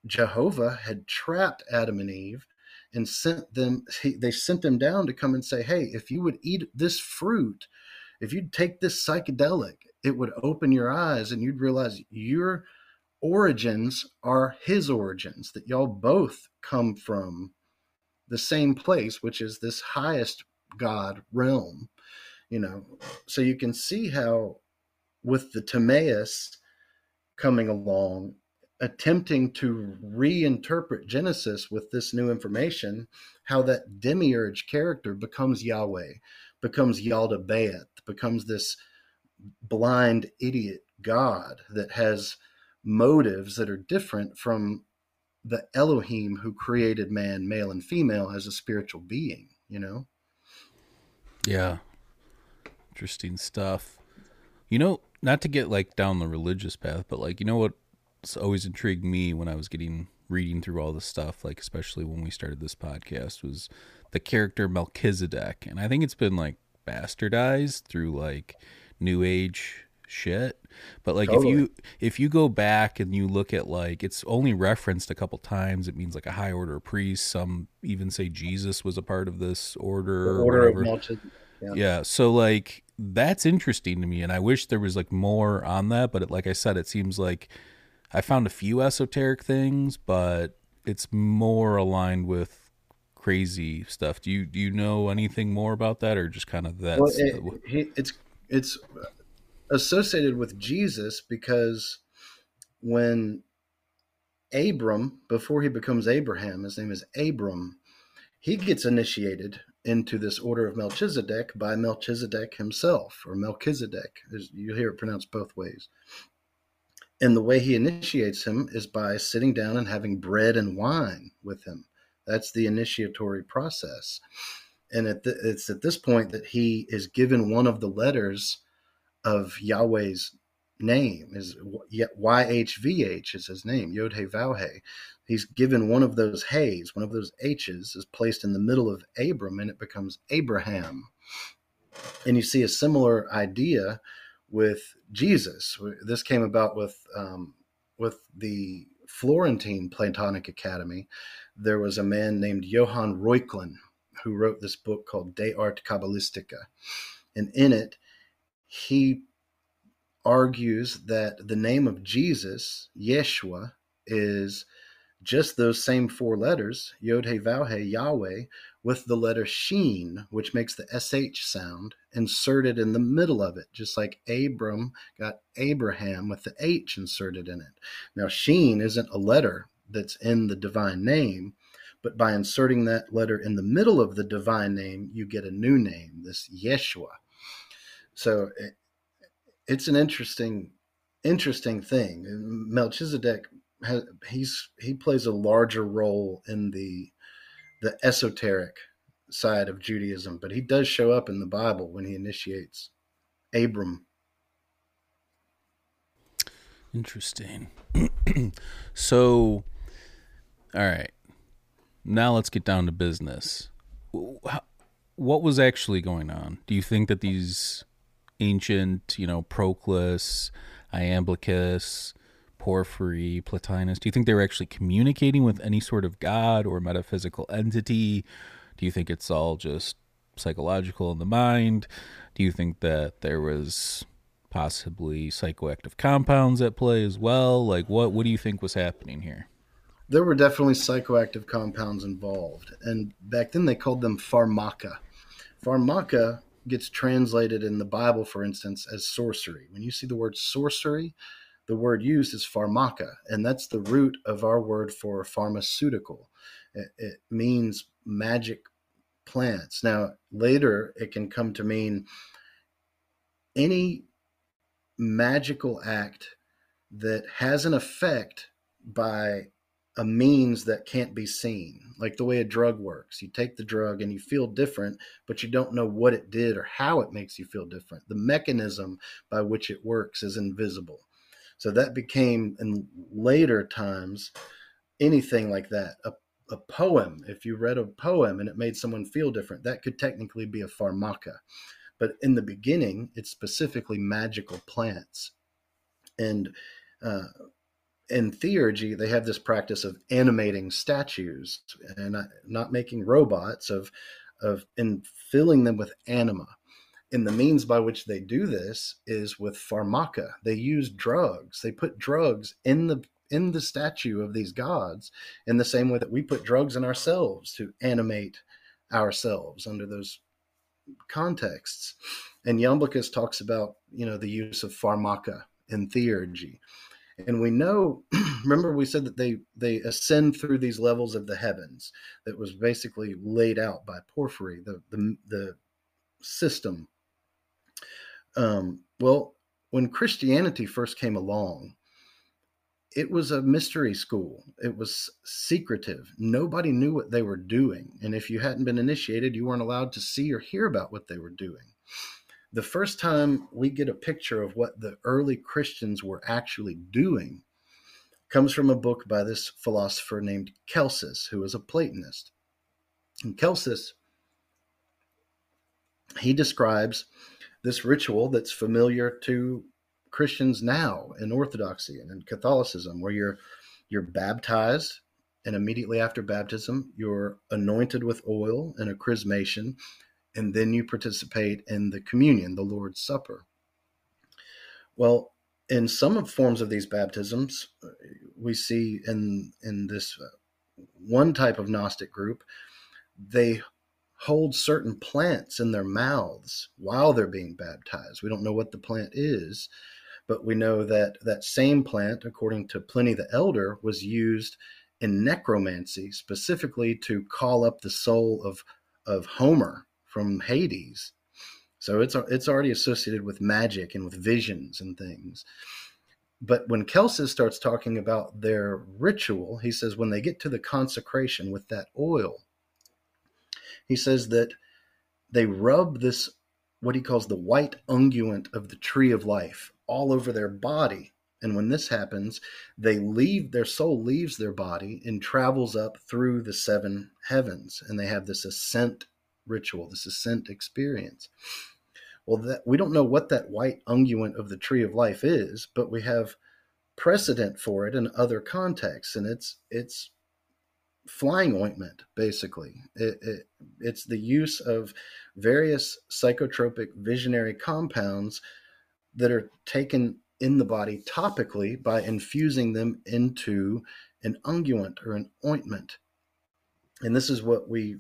Jehovah had trapped Adam and Eve and sent them he, they sent them down to come and say hey if you would eat this fruit if you'd take this psychedelic it would open your eyes and you'd realize your origins are his origins that y'all both come from the same place which is this highest god realm you know so you can see how with the timaeus coming along attempting to reinterpret genesis with this new information how that demiurge character becomes yahweh becomes yaldabaoth becomes this blind idiot god that has motives that are different from the elohim who created man male and female as a spiritual being you know? Yeah interesting stuff. You know, not to get like down the religious path, but like you know what's always intrigued me when I was getting reading through all this stuff, like especially when we started this podcast, was the character Melchizedek, and I think it's been like bastardized through like new age shit but like totally. if you if you go back and you look at like it's only referenced a couple times it means like a high order priest some even say jesus was a part of this order the order of Melchizedek. Yeah. yeah. So like that's interesting to me, and I wish there was like more on that. But it, like I said, it seems like I found a few esoteric things, but it's more aligned with crazy stuff. Do you do you know anything more about that, or just kind of that? Well, it, uh, it's it's associated with Jesus because when Abram, before he becomes Abraham, his name is Abram, he gets initiated into this order of Melchizedek by Melchizedek himself, or Melchizedek, you hear it pronounced both ways. And the way he initiates him is by sitting down and having bread and wine with him. That's the initiatory process. And at the, it's at this point that he is given one of the letters of Yahweh's name is YHVH is his name, Yod He Vav He he's given one of those Hay's, one of those H's is placed in the middle of Abram and it becomes Abraham. And you see a similar idea with Jesus. This came about with um, with the Florentine Platonic Academy. There was a man named Johann Reuchlin who wrote this book called De Arte Cabalistica. And in it, he argues that the name of Jesus, Yeshua, is just those same four letters, Yod He Vav He Yahweh, with the letter Sheen, which makes the SH sound, inserted in the middle of it, just like Abram got Abraham with the H inserted in it. Now, Sheen isn't a letter that's in the divine name, but by inserting that letter in the middle of the divine name, you get a new name, this Yeshua. So it, it's an interesting, interesting thing. Melchizedek has, he's he plays a larger role in the the esoteric side of Judaism, but he does show up in the Bible when he initiates Abram. Interesting. [CLEARS THROAT] so, all right. Now let's get down to business. What was actually going on? Do you think that these ancient, you know, Proclus, Iamblichus, Porphyry, Plotinus? Do you think they were actually communicating with any sort of god or metaphysical entity? Do you think it's all just psychological in the mind? Do you think that there was possibly psychoactive compounds at play as well? Like what what do you think was happening here? There were definitely psychoactive compounds involved. And back then they called them pharmaca. Pharmaca gets translated in the Bible, for instance, as sorcery. When you see the word sorcery, the word used is pharmaka, and that's the root of our word for pharmaceutical. It, it means magic plants. Now, later it can come to mean any magical act that has an effect by a means that can't be seen, like the way a drug works. You take the drug and you feel different, but you don't know what it did or how it makes you feel different. The mechanism by which it works is invisible. So that became in later times anything like that. A, a poem, if you read a poem and it made someone feel different, that could technically be a pharmaca. But in the beginning, it's specifically magical plants. And uh, in theurgy, they have this practice of animating statues and not making robots of of and filling them with anima. And the means by which they do this is with pharmaca. They use drugs. They put drugs in the in the statue of these gods in the same way that we put drugs in ourselves to animate ourselves under those contexts. And Iamblichus talks about, you know, the use of pharmaca in theurgy and we know [CLEARS THROAT] remember we said that they they ascend through these levels of the heavens that was basically laid out by porphyry the the, the system. Um, well when christianity first came along it was a mystery school. It was secretive. Nobody knew what they were doing. And if you hadn't been initiated you weren't allowed to see or hear about what they were doing the first time we get a picture of what the early Christians were actually doing comes from a book by this philosopher named Celsus, who was a Platonist. And Celsus, he describes this ritual that's familiar to Christians now in Orthodoxy and in Catholicism, where you're you're baptized, and immediately after baptism, you're anointed with oil and a chrismation, and then you participate in the communion, the Lord's Supper. Well, in some forms of these baptisms, uh, we see in in this uh, one type of Gnostic group, they hold certain plants in their mouths while they're being baptized. We don't know what the plant is, but we know that that same plant, according to Pliny the Elder, was used in necromancy specifically to call up the soul of of Homer from Hades. So it's it's already associated with magic and with visions and things. But when Celsus starts talking about their ritual, he says when they get to the consecration with that oil, he says that they rub this what he calls the white unguent of the tree of life all over their body. And when this happens, they leave their soul leaves their body and travels up through the seven heavens, and they have this ascent ritual, this ascent experience. Well, that we don't know what that white unguent of the tree of life is, but we have precedent for it in other contexts, and it's it's flying ointment basically. It, it, it's the use of various psychotropic visionary compounds that are taken in the body topically by infusing them into an unguent or an ointment. And this is what we,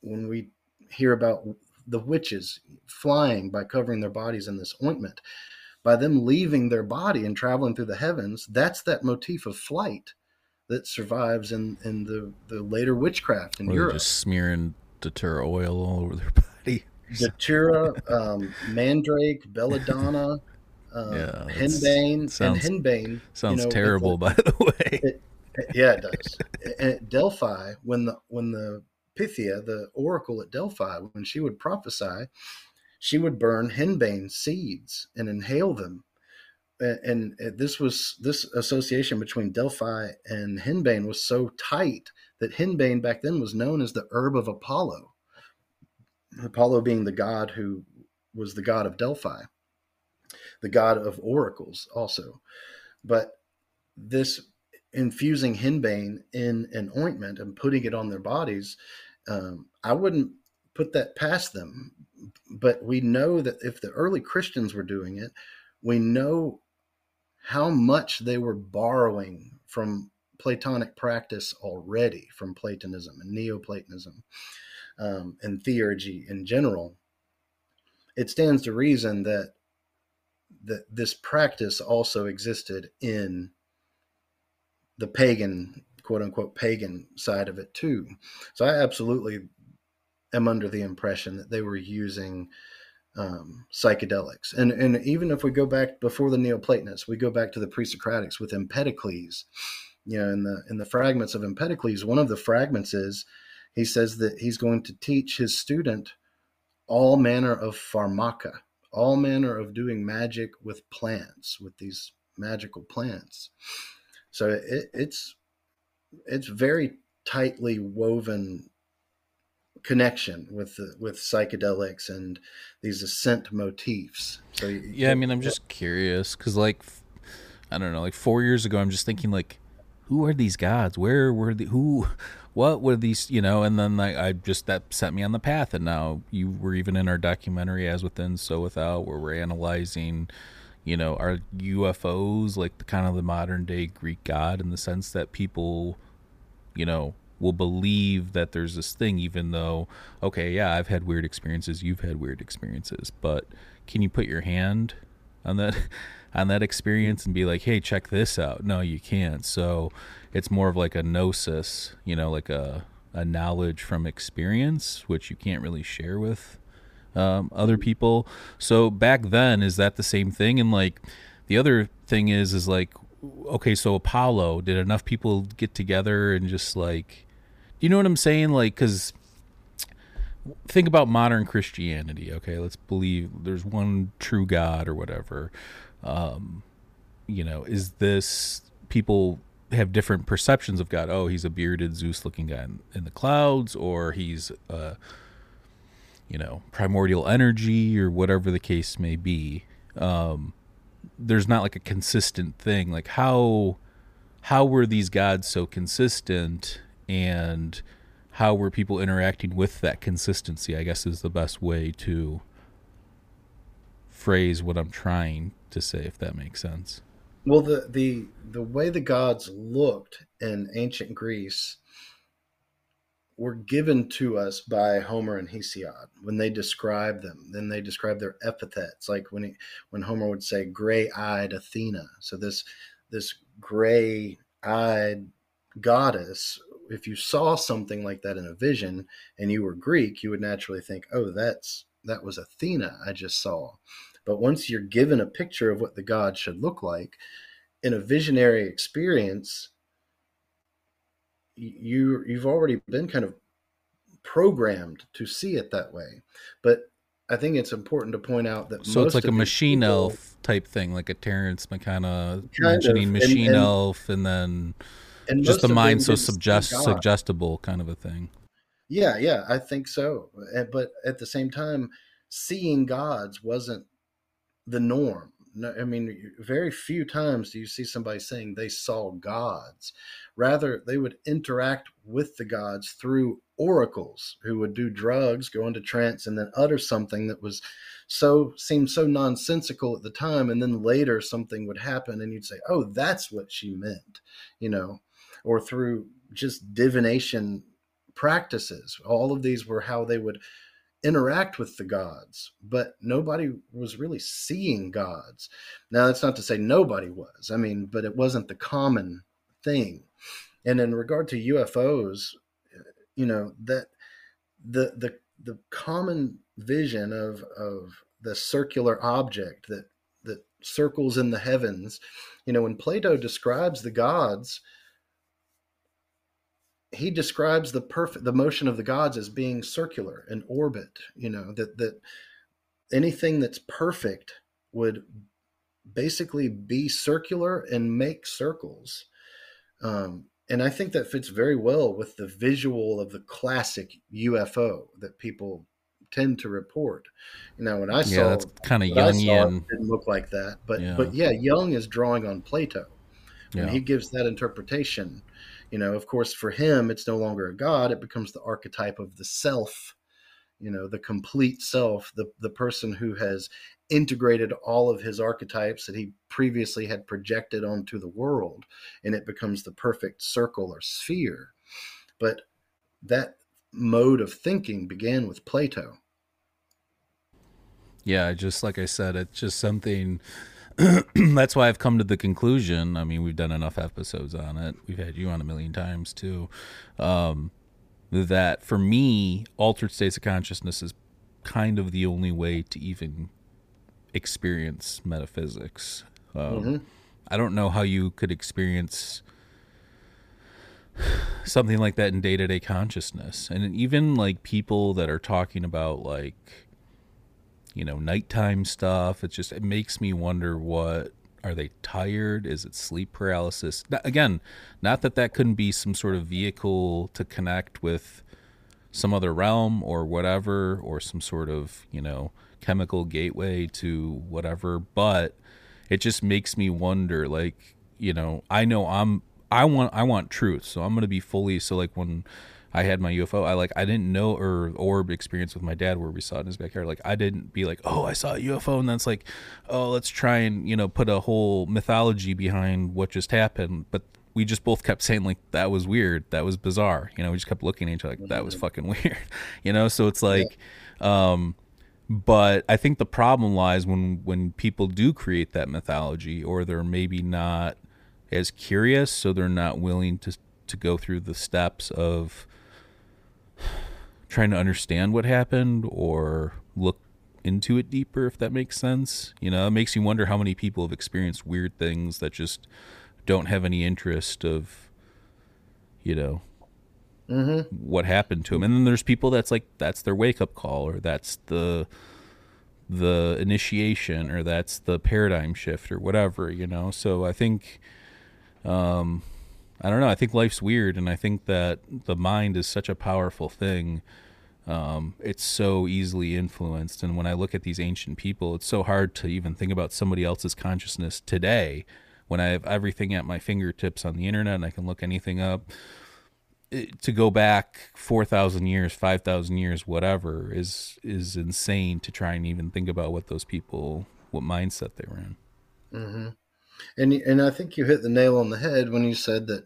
when we hear about the witches flying by covering their bodies in this ointment. By them leaving their body and traveling through the heavens, that's that motif of flight that survives in, in the, the later witchcraft in or Europe. Just smearing datura oil all over their [LAUGHS] body. Datura, um, mandrake, belladonna, [LAUGHS] um, yeah, henbane, sounds, and henbane. Sounds you know, terrible, by the [LAUGHS] way. It, yeah, it does. Delphi, when the when the Pythia, the oracle at Delphi, when she would prophesy, she would burn henbane seeds and inhale them. And, uh, this was this association between Delphi and henbane was so tight that henbane back then was known as the herb of Apollo. Apollo being the god who was the god of Delphi, the god of oracles also. But this infusing henbane in an ointment and putting it on their bodies um, I wouldn't put that past them. But we know that if the early Christians were doing it, we know how much they were borrowing from Platonic practice already, from Platonism and Neoplatonism um, and theurgy in general. It stands to reason that that this practice also existed in the pagan quote unquote pagan side of it too. So I absolutely am under the impression that they were using um, psychedelics. And and even if we go back before the Neoplatonists, we go back to the pre-Socratics with Empedocles. You know, in the in the fragments of Empedocles, one of the fragments is he says that he's going to teach his student all manner of pharmaca, all manner of doing magic with plants, with these magical plants. So it, it's it's very tightly woven connection with the, with psychedelics and these ascent motifs. So yeah, I mean, I'm just curious because like I don't know, like four years ago, I'm just thinking like, who are these gods? Where were the who? What were these? You know, and then like I just that set me on the path, and now you were even in our documentary as within, so without, where we're analyzing you know, are UFOs like the kind of the modern day Greek god in the sense that people, you know, will believe that there's this thing, even though, okay, yeah, I've had weird experiences, you've had weird experiences, but can you put your hand on that [LAUGHS] on that experience and be like, hey, check this out? No, you can't. So it's more of like a gnosis, you know, like a a knowledge from experience, which you can't really share with um, other people. So back then, is that the same thing? And like the other thing is, is like, okay, so Apollo, did enough people get together and just like, you know what I'm saying? Like, because think about modern Christianity. Okay, let's believe there's one true God or whatever. Um, you know, is this people have different perceptions of God? Oh, he's a bearded Zeus-looking guy in, in the clouds, or he's uh, you know primordial energy or whatever the case may be um, there's not like a consistent thing. Like how how were these gods so consistent and how were people interacting with that consistency i guess is the best way to phrase what i'm trying to say if that makes sense. Well the the the way the gods looked in ancient greece were given to us by Homer and Hesiod when they describe them. Then they describe their epithets, like when he, when Homer would say "gray-eyed Athena." So this this gray-eyed goddess. If you saw something like that in a vision and you were Greek, you would naturally think, "Oh, that's that was Athena I just saw." But once you're given a picture of what the god should look like in a visionary experience, you you've already been kind of programmed to see it that way. But I think it's important to point out that so it's like a machine people, elf type thing, like a Terence McKenna mentioning of, machine and, and, elf, and then and just the mind so suggest suggestible kind of a thing. Yeah, yeah, I think so. Eh, but at the same time, seeing gods wasn't the norm. No, I mean, very few times do you see somebody saying they saw gods. Rather, they would interact with the gods through oracles who would do drugs, go into trance, and then utter something that was so seemed so nonsensical at the time, and then later something would happen, and you'd say, "Oh, that's what she meant," you know, or through just divination practices. All of these were how they would interact with the gods, but nobody was really seeing gods. Now, that's not to say nobody was. I mean, but it wasn't the common thing. And in regard to UFOs, you know that the the the common vision of of the circular object that that circles in the heavens, you know, when Plato describes the gods, he describes the perfect the motion of the gods as being circular and orbit you know that that anything that's perfect would basically be circular and make circles um, and i think that fits very well with the visual of the classic ufo that people tend to report you know when i saw yeah that's kind of jungian didn't look like that but yeah. but yeah jung is drawing on plato and yeah. he gives that interpretation you know of course for him it's no longer a god it becomes the archetype of the self you know the complete self the the person who has integrated all of his archetypes that he previously had projected onto the world and it becomes the perfect circle or sphere. But that mode of thinking began with plato. Yeah just like i said it's just something [CLEARS THROAT] that's why I've come to the conclusion. I mean, we've done enough episodes on it. We've had you on a million times too. Um, that for me, altered states of consciousness is kind of the only way to even experience metaphysics. Um, mm-hmm. I don't know how you could experience something like that in day to day consciousness. And even like people that are talking about like, you know, nighttime stuff, it just, it makes me wonder what are they tired? Is it sleep paralysis? Again, not that that couldn't be some sort of vehicle to connect with some other realm or whatever, or some sort of, you know, chemical gateway to whatever, but it just makes me wonder like, you know, I know I'm I want I want truth, so I'm gonna be fully so like when I had my UFO, I like I didn't know or orb experience with my dad where we saw it in his backyard. Like I didn't be like, oh, I saw a UFO, and that's like, oh, let's try and you know put a whole mythology behind what just happened. But we just both kept saying like that was weird, that was bizarre. You know, we just kept looking at each other like that was mm-hmm. fucking [LAUGHS] weird. You know, so it's like, yeah. um, but I think the problem lies when when people do create that mythology, or they're maybe not as curious, so they're not willing to to go through the steps of trying to understand what happened or look into it deeper if that makes sense. You know it makes you wonder how many people have experienced weird things that just don't have any interest of you know mm-hmm. what happened to them and then there's people that's like that's their wake up call or that's the the initiation or that's the paradigm shift or whatever you know? So i think um, I don't know. I think life's weird, and I think that the mind is such a powerful thing. Um, it's so easily influenced, and when I look at these ancient people, it's so hard to even think about somebody else's consciousness today. When I have everything at my fingertips on the internet, and I can look anything up, it, to go back four thousand years, five thousand years, whatever, is is insane to try and even think about what those people, what mindset they were in. Mm-hmm. And and I think you hit the nail on the head when you said that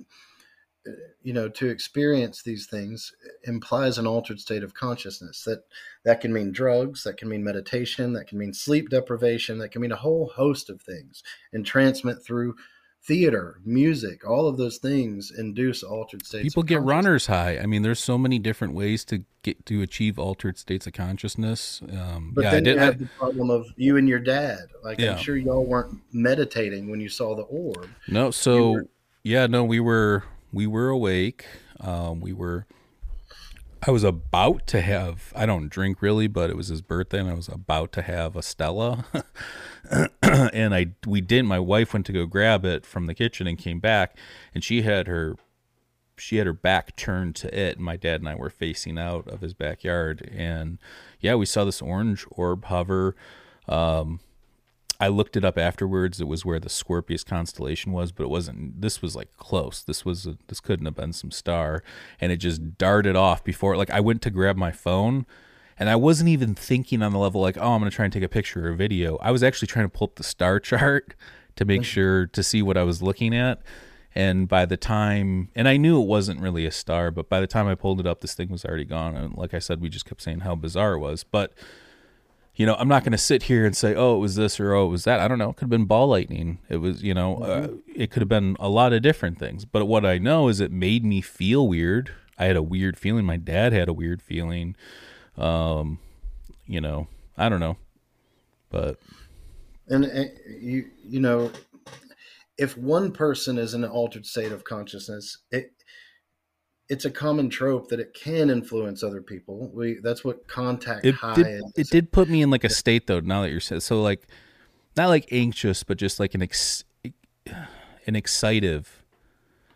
uh, you know to experience these things implies an altered state of consciousness. That that can mean drugs that can mean meditation that can mean sleep deprivation that can mean a whole host of things entrancement through theater, music, all of those things induce altered states. People get runner's high. I mean, there's so many different ways to get to achieve altered states of consciousness. Um, but yeah, then I did, you have I, the problem of you and your dad. Like, yeah. I'm sure y'all weren't meditating when you saw the orb. No, so were, yeah, no, we were we were awake. Um, we were. I was about to have. I don't drink really, but it was his birthday, and I was about to have a Stella. [LAUGHS] and I we didn't. My wife went to go grab it from the kitchen and came back, and she had her she had her back turned to it. And my dad and I were facing out of his backyard, and yeah, we saw this orange orb hover. Um, I looked it up afterwards. It was where the Scorpius constellation was, but it wasn't. This was like close. This was a, this couldn't have been some star, and it just darted off before. Like I went to grab my phone, and I wasn't even thinking on the level like, oh, I'm going to try and take a picture or a video. I was actually trying to pull up the star [LAUGHS] chart to make mm-hmm. sure to see what I was looking at. And by the time, and I knew it wasn't really a star, but by the time I pulled it up, this thing was already gone. And like I said, we just kept saying how bizarre it was. But, you know, I'm not going to sit here and say, oh, it was this or oh, it was that. I don't know. It could have been ball lightning. It was, you know, uh, mm-hmm. uh, it could have been a lot of different things. But what I know is it made me feel weird. I had a weird feeling. My dad had a weird feeling. Um, you know, I don't know, but and, and you you know, if one person is in an altered state of consciousness, it it's a common trope that it can influence other people. We that's what contact it high did, is. It did put me in like a state though. Now that you're saying so, like not like anxious, but just like an ex, an excitive,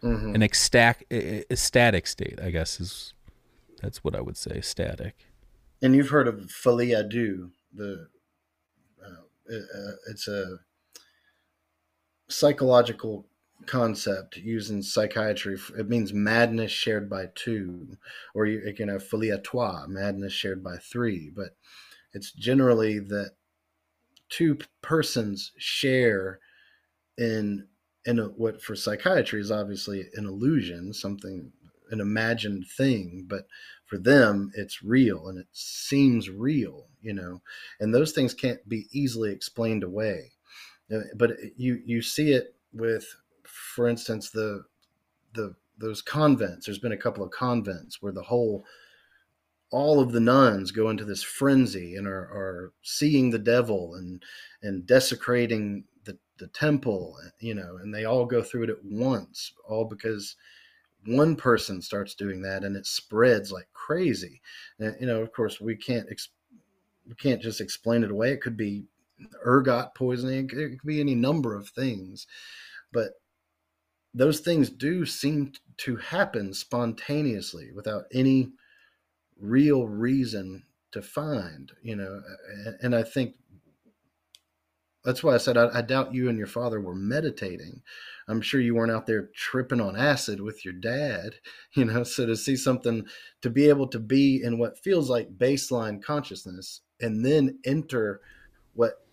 mm-hmm. an ecstatic, ecstatic state. I guess is that's what I would say. Static and you've heard of folie à deux. The uh, uh, it's a psychological concept used in psychiatry. It means madness shared by two, or you, can have folie à trois, madness shared by three. But it's generally that two persons share in in a, what for psychiatry is obviously an illusion, something an imagined thing, but for them it's real and it seems real you know and those things can't be easily explained away Uh, but you you see it with, for instance, the the those convents. There's been a couple of convents where the whole all of the nuns go into this frenzy and are, are seeing the devil and and desecrating the, the temple you know and they all go through it at once all because one person starts doing that and it spreads like crazy. And, you know of course we can't ex- we can't just explain it away. It could be ergot poisoning. It could be any number of things. But those things do seem to happen spontaneously without any real reason to find, you know. And I think that's why I said I, I, doubt you and your father were meditating. I'm sure you weren't out there tripping on acid with your dad, [LAUGHS] you know. So to see something, to be able to be in what feels like baseline consciousness and then enter what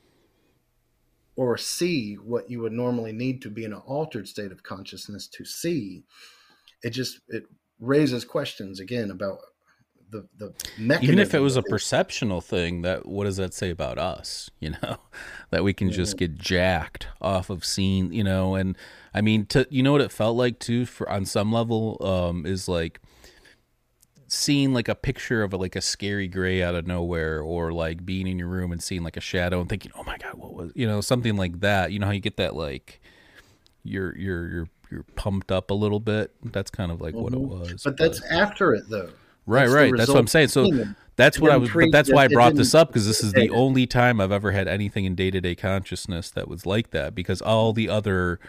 or see what you would normally need to be in an altered state of consciousness to see, it just it raises questions again about the the mechanism. Even if it was a perceptional thing, that what does that say about us? You know, [LAUGHS] that we can just get jacked off of seeing. You know, and I mean, to you know what it felt like too for on some level um, is like seeing like a picture of a, like a scary gray out of nowhere or like being in your room and seeing like a shadow and thinking oh my god what was you know something like that you know how you get that like you're you're you're you're pumped up a little bit that's kind of like mm-hmm. what it mm-hmm. was but, but that's after it though Right, that's right. That's what I'm saying. So that's what I was. But that's why I brought this up because this is the only time I've ever had anything in day to day consciousness that was like that. Because all the other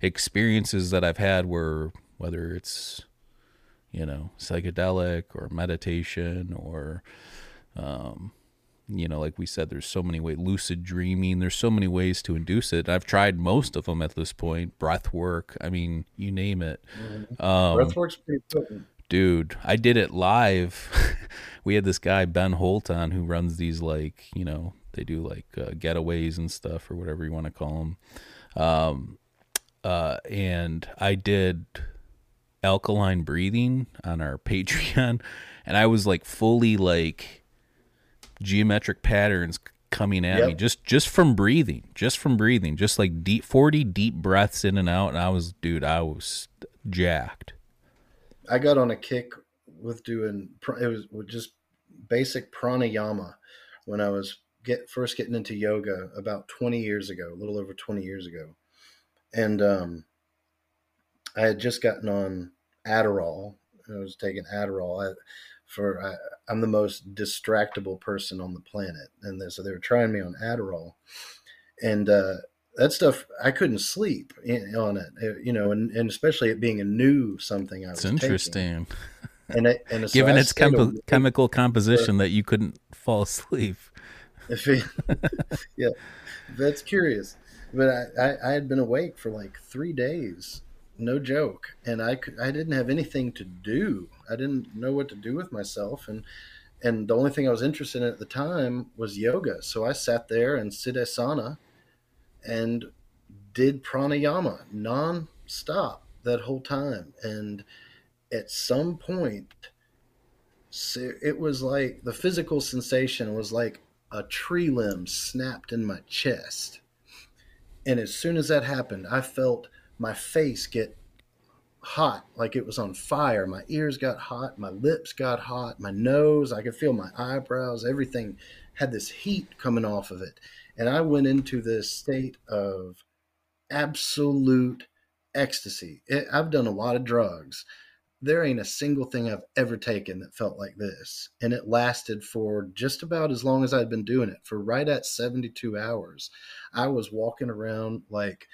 experiences that I've had were whether it's you know psychedelic or meditation or um, you know like we said there's so many ways lucid dreaming there's so many ways to induce it i've tried most of them at this point breath work i mean you name it mm-hmm. um, breath work's pretty potent dude i did it live. [LAUGHS] We had this guy ben holt on who runs these like you know they do like uh, getaways and stuff or whatever you want to call them um, uh, and i did alkaline breathing on our [LAUGHS] patreon and i was like fully like geometric patterns coming at yep. me just just from breathing just from breathing just like deep 40 deep breaths in and out and i was dude i was jacked I got on a kick with doing it was just basic pranayama when I was get first getting into yoga about 20 years ago, a little over 20 years ago. And um, I had just gotten on Adderall. I was taking Adderall I, for I, am the most distractible person on the planet, and so they were trying me on Adderall, and uh, that stuff I couldn't sleep on it, uh, you know, and, and especially it being a new something I was. It's interesting. And, it, and [LAUGHS] so given I its chem- chemical composition, that you couldn't fall asleep. It, [LAUGHS] yeah, that's curious. But I, I, I, had been awake for like three days, no joke, and I could, I didn't have anything to do. I didn't know what to do with myself, and and the only thing I was interested in at the time was yoga. So I sat there and siddhasana and did pranayama non-stop that whole time. And at some point it was like the physical sensation was like a tree limb snapped in my chest. And as soon as that happened i felt my face get hot like it was on fire. My ears got hot my lips got hot my nose i could feel my eyebrows everything had this heat coming off of it and I went into this state of absolute ecstasy. It, I've done a lot of drugs. There ain't a single thing I've ever taken that felt like this. And it lasted for just about as long as I'd been doing it, for right at 72 hours. I was walking around like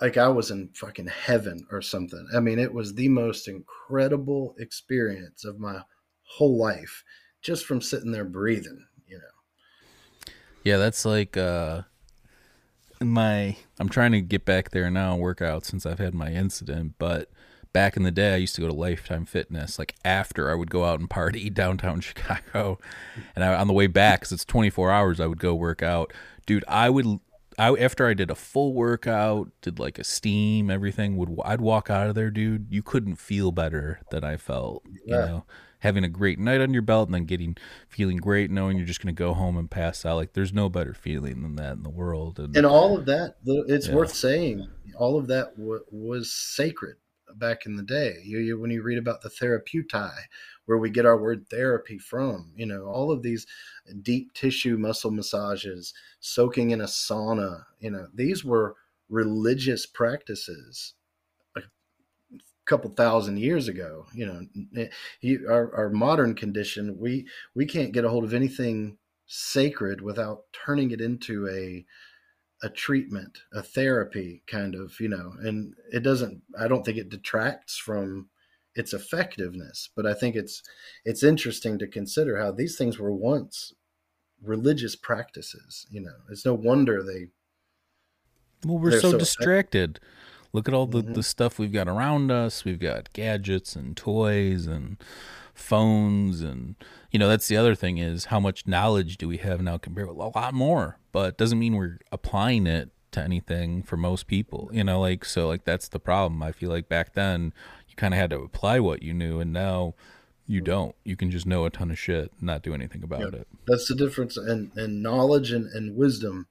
like I was in fucking heaven or something. I mean, it was the most incredible experience of my whole life just from sitting there breathing. Yeah, that's like uh my I'm trying to get back there now and work out since I've had my incident, but back in the day I used to go to Lifetime Fitness like after I would go out and party [LAUGHS] downtown [LAUGHS] Chicago and I, on the way back cuz it's 24 hours I would go work out. Dude, I would I after I did a full workout, did like a steam, everything would I'd walk out of there, dude. You couldn't feel better than I felt, yeah. you know. Having a great night on your belt and then getting feeling great knowing you're just going to go home and pass out like there's no better feeling than that in the world and, and all of that it's Yeah. worth saying all of that w- was sacred back in the day you, you, when you read about the therapeutai where we get our word therapy from you know all of these deep tissue muscle massages soaking in a sauna you know these were religious practices couple thousand years ago you know Eh, you, our, our modern condition we we can't get a hold of anything sacred without turning it into a a treatment a therapy kind of you know and it doesn't i don't think it detracts from its effectiveness but i think it's it's interesting to consider how these things were once religious practices you know. It's no wonder they well we're so so- distracted look at all the, Mhm. the stuff we've got around us. We've got gadgets and toys and phones and you know that's the other thing is how much knowledge do we have now compared with a lot more? But doesn't mean we're applying it to anything for most people you know like so like that's the problem. I feel like back then you kind of had to apply what you knew and now you don't. You can just know a ton of shit and not do anything about Yeah. it. That's the difference and and knowledge and, and wisdom.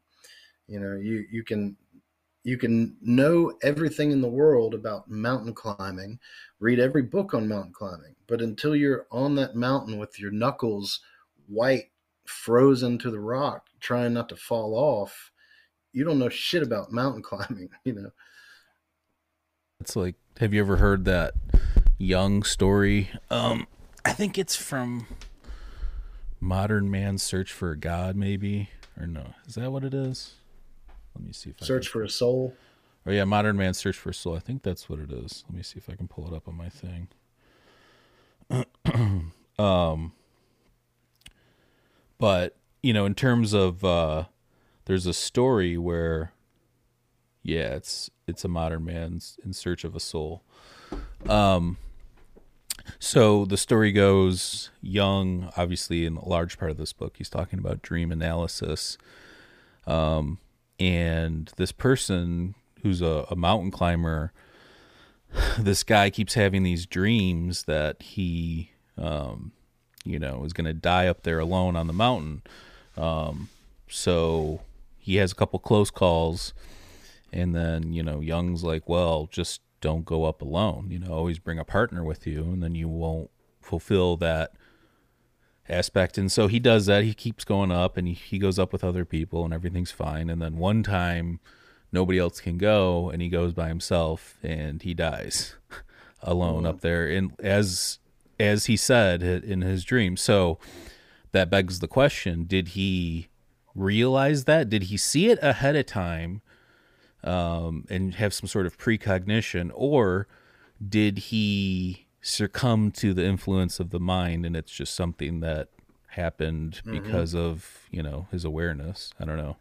You know you you can you can know everything in the world about mountain climbing read every book on mountain climbing but until you're on that mountain with your knuckles white frozen to the rock trying not to fall off you don't know shit about mountain [LAUGHS] climbing you know It's like, have you ever heard that Jung story? Um, I think it's from Modern Man's Search for a God, maybe or no? Is that what it is? Let me see if search I search for a soul. Oh yeah, Modern Man Search for a Soul. I think that's what it is. Let me see if I can pull it up on my thing. [CLEARS THROAT] um, but you know, in terms of uh, there's a story where, yeah, it's it's a modern man's in search of a soul. Um, so the story goes, Jung, obviously, in a large part of this book, he's talking about dream analysis. Um, and this person who's a, a mountain climber, [SIGHS] this guy keeps having these dreams that he, um, you know, is going to die up there alone on the mountain. Um, so he has a couple close calls, and then you know, Jung's like, well, just don't go up alone. You know, always bring a partner with you, and then you won't fulfill that aspect. And so he does that. He keeps going up, and he, he goes up with other people, and everything's fine. And then one time, nobody else can go, and he goes by himself, and he dies [LAUGHS] alone up there. And as as he said in his dream, so that begs the question: Did he realize that? Did he see it ahead of time? um, and have some sort of precognition, or did he succumb to the influence of the mind and it's just something that happened mm-hmm. because of you know his awareness? I don't know.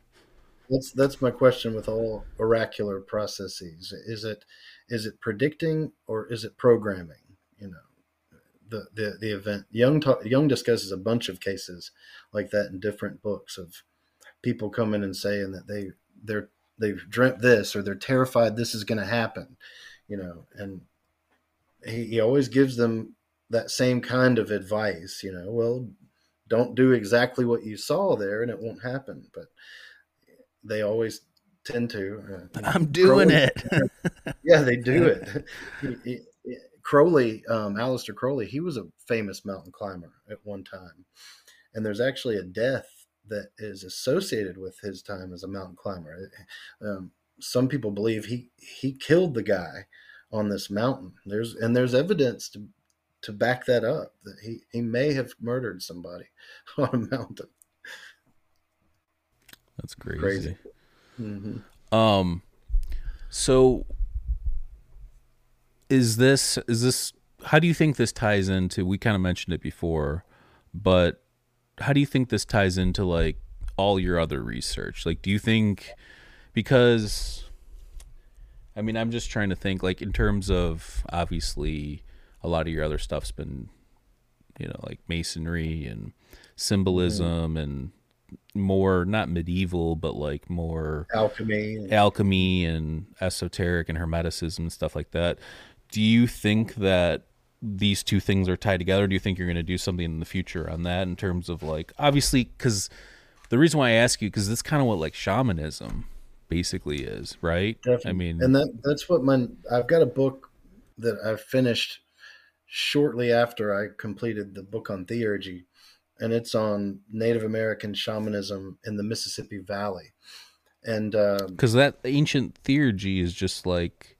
That's that's my question with all oracular processes. Is it is it predicting or is it programming? You know, the the the event. Jung ta- Jung discusses a bunch of cases like that in different books of people coming and saying that they they're they've dreamt this or they're terrified this is going to happen. You know, and he, he always gives them that same kind of advice. You know, well, don't do exactly what you saw there and it won't happen. But they always tend to. Uh, I'm doing Crowley- it. [LAUGHS] yeah, they do it. [LAUGHS] He- he- Crowley, um, Aleister Crowley, he was a famous mountain climber at one time, and there's actually a death that is associated with his time as a mountain climber. Um, some people believe he he killed the guy on this mountain. There's and there's evidence to to back that up that he he may have murdered somebody [LAUGHS] on a mountain. That's crazy. Crazy. Mm-hmm. Um, so is this is this? How do you think this ties into? We kind of mentioned it before, but how do you think this ties into like all your other research? Like, do you think because I mean, I'm just trying to think like in terms of obviously a lot of your other stuff's been you know like masonry and symbolism and more not medieval but like more Alchemy. alchemy and esoteric and hermeticism and stuff like that. Do you think that these two things are tied together? Do you think you're going to do something in the future on that in terms of like obviously because the reason why I ask you because that's kind of what like shamanism basically is, right? Definitely. I mean, and that that's what my I've got a book that I finished shortly after I completed the book on theurgy, and it's on Native American shamanism in the Mississippi Valley, and because um, that ancient theurgy is just like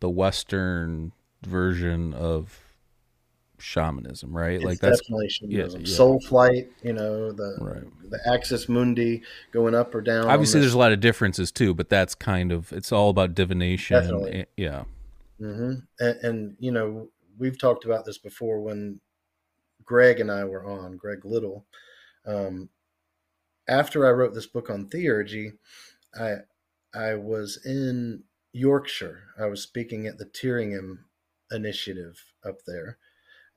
the Western version of shamanism, right? like that's definitely shamanism. Yeah, yeah. Soul flight, you know, the right. the axis mundi going up or down. Obviously, there's a lot of differences too, but that's kind of it's all about divination. Definitely. yeah. Mm-hmm. And, and you know, we've talked about this before when Greg and I were on Greg Little. Um, after I wrote this book on theurgy, I I was in Yorkshire. I was speaking at the Tyringham Initiative up there,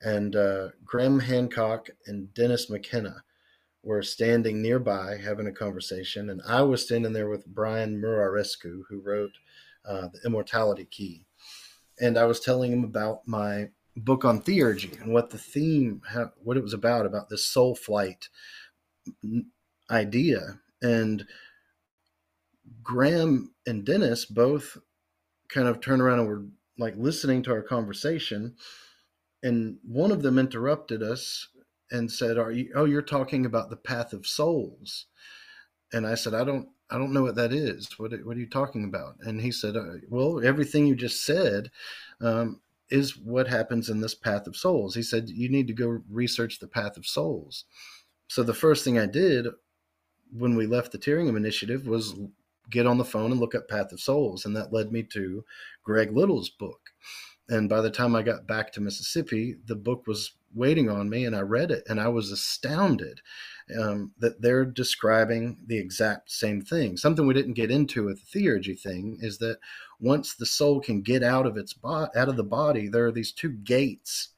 and uh, Graham Hancock and Dennis McKenna were standing nearby having a conversation, and I was standing there with Brian Muraresku, who wrote uh, the Immortality Key, and I was telling him about my book on theurgy and what the theme, what it was about, about this soul flight idea, and Graham and Dennis both kind of turned around and were like listening to our conversation and one of them interrupted us and said, "Are you? Oh, you're talking about the path of souls." And I said, "I don't, I don't know what that is. What, what are you talking about?" And he said, uh, "Well, everything you just said um, is what happens in this path of souls." He said, "You need to go research the path of souls." So the first thing I did when we left the Tyringham Initiative was get on the phone and look up Path of Souls, and that led me to Greg Little's book. And by the time I got back to Mississippi, the book was waiting on me, and I read it, and I was astounded um, that they're describing the exact same thing. Something we didn't get into with the theurgy thing is that once the soul can get out of its bo- out of the body, there are these two gates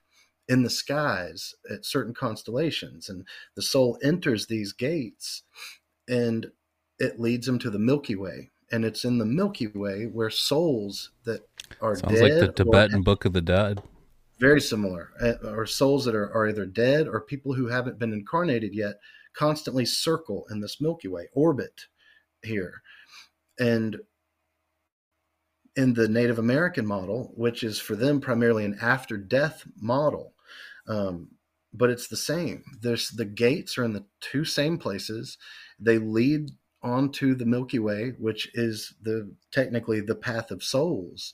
in the skies at certain constellations, and the soul enters these gates, and it leads them to the Milky Way, and it's in the Milky Way where souls that are Sounds dead like the Tibetan Book of the Dead. Very similar, uh, or souls that are, are either dead or people who haven't been incarnated yet constantly circle in this Milky Way orbit here, and in the Native American model, which is for them primarily an after death model. Um, but it's the same. There's the gates are in the two same places. They lead onto the Milky Way, which is the technically the path of souls,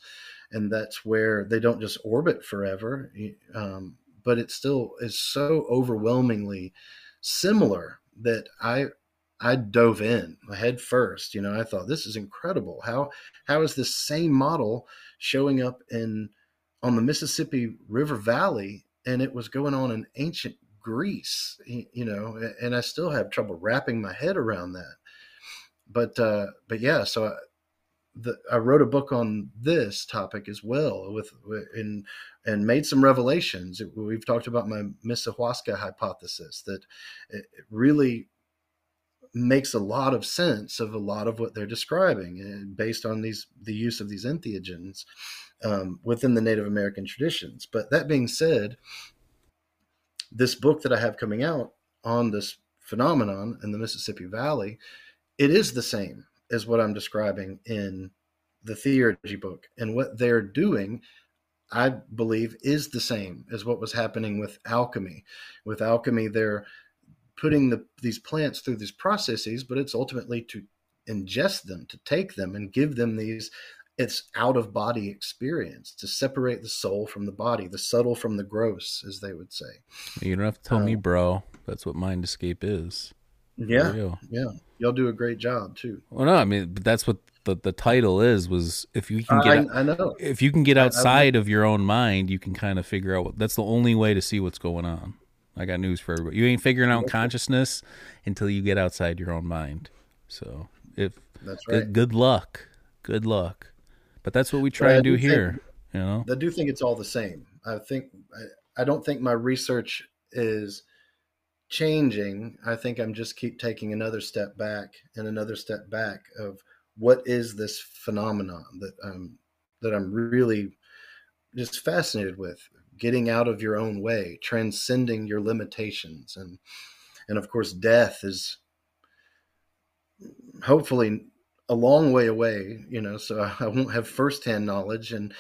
and that's where they don't just orbit forever, um, but it still is so overwhelmingly similar that I I dove in head first. You know, I thought this is incredible. How how is this same model showing up in on the Mississippi River Valley, and it was going on in ancient Greece. You know, and I still have trouble wrapping my head around that but uh, but yeah, so I, the, I wrote a book on this topic as well with and and made some revelations. We've talked about my Mississauga hypothesis that it really makes a lot of sense of a lot of what they're describing and eh, based on these the use of these entheogens um, within the Native American traditions. But that being said, this book that I have coming out on this phenomenon in the Mississippi Valley it is the same as what I'm describing in the theurgy book. And what they're doing, I believe, is the same as what was happening with alchemy. With alchemy, they're putting the, these plants through these processes, but it's ultimately to ingest them, to take them and give them these it's out of body experience to separate the soul from the body, the subtle from the gross, as they would say. You don't have to tell um, me, bro. That's what mind escape is. Yeah, yeah, y'all do a great job too. Well, no, I mean that's what the, the title is. Was if you can get, I, I know, if you can get outside I, of your own mind, you can kind of figure out. What, that's the only way to see what's going on. I got news for everybody. You ain't figuring out consciousness until you get outside your own mind. So if that's right, good, good luck, good luck. But that's what we try and do, do here. Think, you know, I do think it's all the same. I think I, I don't think my research is changing, I think I'm just keep taking another step back and another step back of what is this phenomenon that I'm that I'm really just fascinated with getting out of your own way, transcending your limitations, and and of course, death is hopefully a long way away. You know, so [LAUGHS] I won't have firsthand knowledge and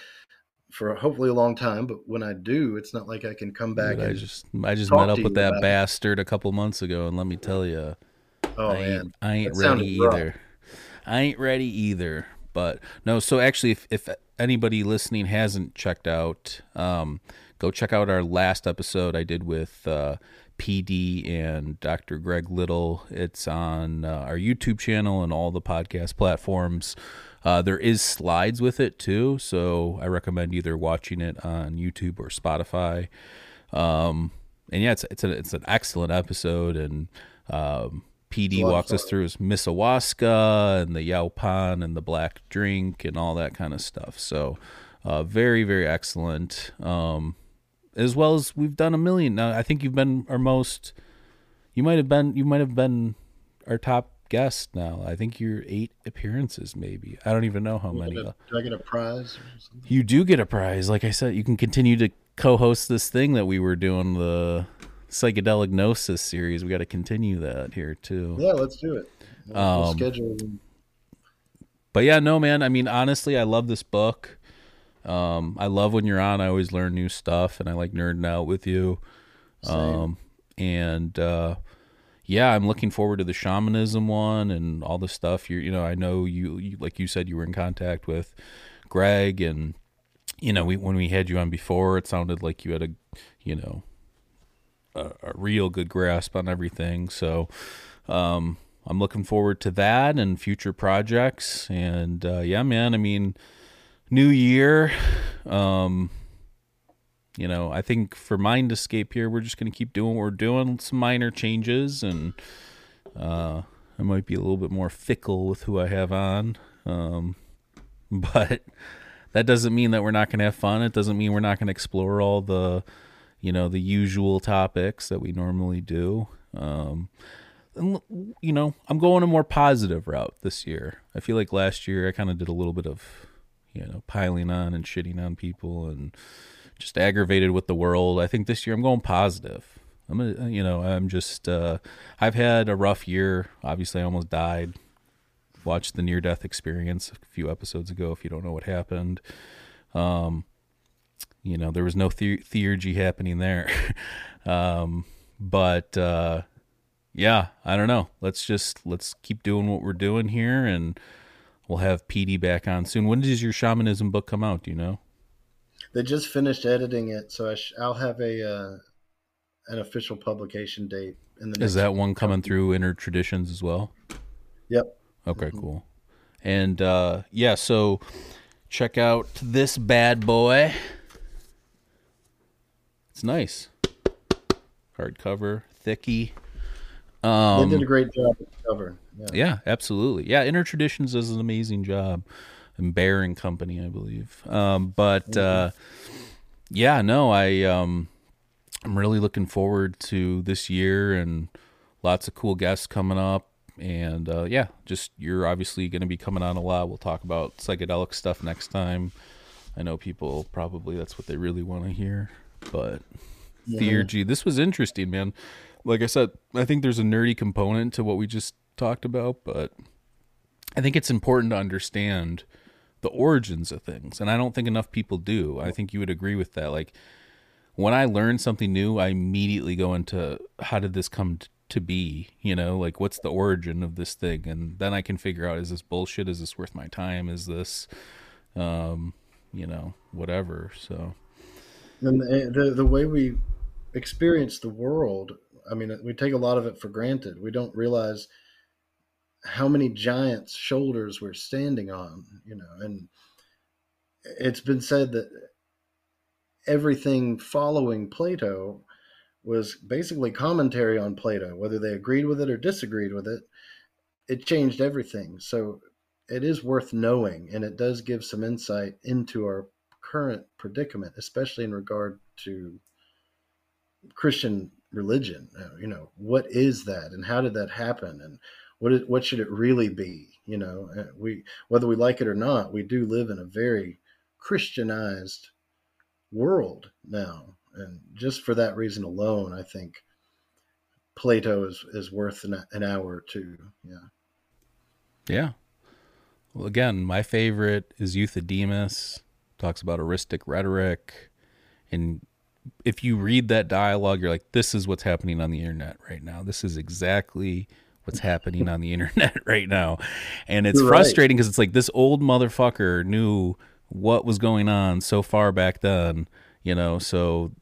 for hopefully a long time. But when I do, it's not like I can come back. Dude, I just I just met up with that about it. bastard a couple months ago, and let me tell you, oh I man, ain't, I ain't That ready rough. either. I ain't ready either. But no, so actually, if, if anybody listening hasn't checked out, um, go check out our last episode I did with uh, PD and Dr. Greg Little. It's on uh, our YouTube channel and all the podcast platforms. Uh, there is slides with it too, so I recommend either watching it on YouTube or Spotify. Um, and yeah, it's it's a, it's an excellent episode, and um, PD a lot of walks us through his Misawaska and the yaupon and the black drink and all that kind of stuff. So, uh, very very excellent. Um, as well as we've done a million. Now, I think you've been our most. You might have been. You might have been our top guest. Now, I think you're eight appearances, maybe. I don't even know how many. do I get a prize? You do get a prize. Like I said, you can continue to co-host this thing that we were doing the psychedelic gnosis series. We got to continue that here too. Yeah, let's do it. We'll, Um, schedule. But yeah, no, man. I mean, honestly, I love this book. Um, I love when you're on. I always learn new stuff, and I like nerding out with you. Um, and uh, yeah, I'm looking forward to the shamanism one and all the stuff. You, you know, I know you, you, like you said, you were in contact with Greg, and you know, we when we had you on before, it sounded like you had a, you know, a, a real good grasp on everything. So, um, I'm looking forward to that and future projects. And uh, yeah, man, I mean, new year. Um, you know, I think for Mind Escape here, we're just going to keep doing what we're doing, some minor changes, and uh, I might be a little bit more fickle with who I have on. Um, [LAUGHS] but that doesn't mean that we're not going to have fun. It doesn't mean we're not going to explore all the, you know, the usual topics that we normally do. Um, and, you know, I'm going a more positive route this year. I feel like last year I kind of did a little bit of, you know, piling on and shitting on people and just aggravated with the world. I think this year I'm going positive. I'm gonna, you know, I'm just, uh, I've had a rough year. Obviously, I almost died. Watched the near death experience a few episodes ago. If you don't know what happened, um, you know, there was no the- theurgy happening there. [LAUGHS] um, but, uh, yeah, I don't know. Let's just let's keep doing what we're doing here, and we'll have PD back on soon. When does your shamanism book come out? Do you know? They just finished editing it, so I sh- I'll have a uh, an official publication date in the. Is that one coming couple- through Inner Traditions as well? Yep. Okay, cool. And uh, yeah, so check out this bad boy. It's nice, hardcover, thicky. They Um, did a great job with the cover. Yeah. Yeah, absolutely. Yeah, Inner Traditions does an amazing job. And Bear and Company, I believe. Um, but uh, yeah, no, I um, I'm really looking forward to this year and lots of cool guests coming up. And uh, yeah, just you're obviously going to be coming on a lot. We'll talk about psychedelic stuff next time. I know people probably that's what they really want to hear. But theurgy, this was interesting, man. Like I said, I think there's a nerdy component to what we just talked about, but I think it's important to understand the origins of things. And I don't think enough people do. I think you would agree with that. Like when I learn something new, I immediately go into how did this come to be? You know, like what's the origin of this thing? And then I can figure out is this bullshit? Is this worth my time? Is this, um, you know, whatever. So, And the the way we experience the world, I mean, we take a lot of it for granted. We don't realize how many giants' shoulders we're standing on, you know. And it's been said that everything following Plato was basically commentary on Plato, whether they agreed with it or disagreed with it. It changed everything. So it is worth knowing, and it does give some insight into our current predicament, especially in regard to Christian religion. Uh, You know, what is that, and how did that happen, and what is, what should it really be? You know, Uh, we whether we like it or not, we do live in a very Christianized world now. And just for that reason alone, I think Plato is, is worth an, an hour or two. Yeah. Yeah. Well, again, my favorite is Euthydemus. Talks about eristic rhetoric. And if you read that dialogue, you're like, this is what's happening on the internet right now. This is exactly what's happening on the [LAUGHS] internet right now. And it's You're frustrating because it's like this old motherfucker knew what was going on so far back then, you know, so [SIGHS]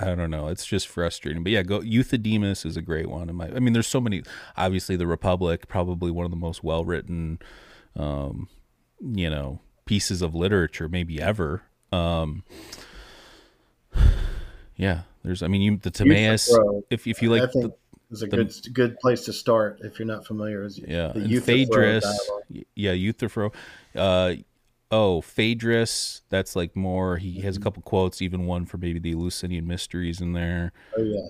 I don't know. It's just frustrating. But yeah, go Euthydemus is a great one. In my, I mean, there's so many. Obviously, the Republic, probably one of the most well written, um, you know, pieces of literature maybe ever. Um, [SIGHS] yeah, there's. I mean, you the Timaeus. If if you like, the, is a the- good good place to start if you're not familiar. Is yeah, the and Phaedrus. Yeah, Euthyphro. Uh, oh, Phaedrus. That's like more. He Mm-hmm. has a couple quotes, even one for maybe the Eleusinian mysteries in there. Oh yeah.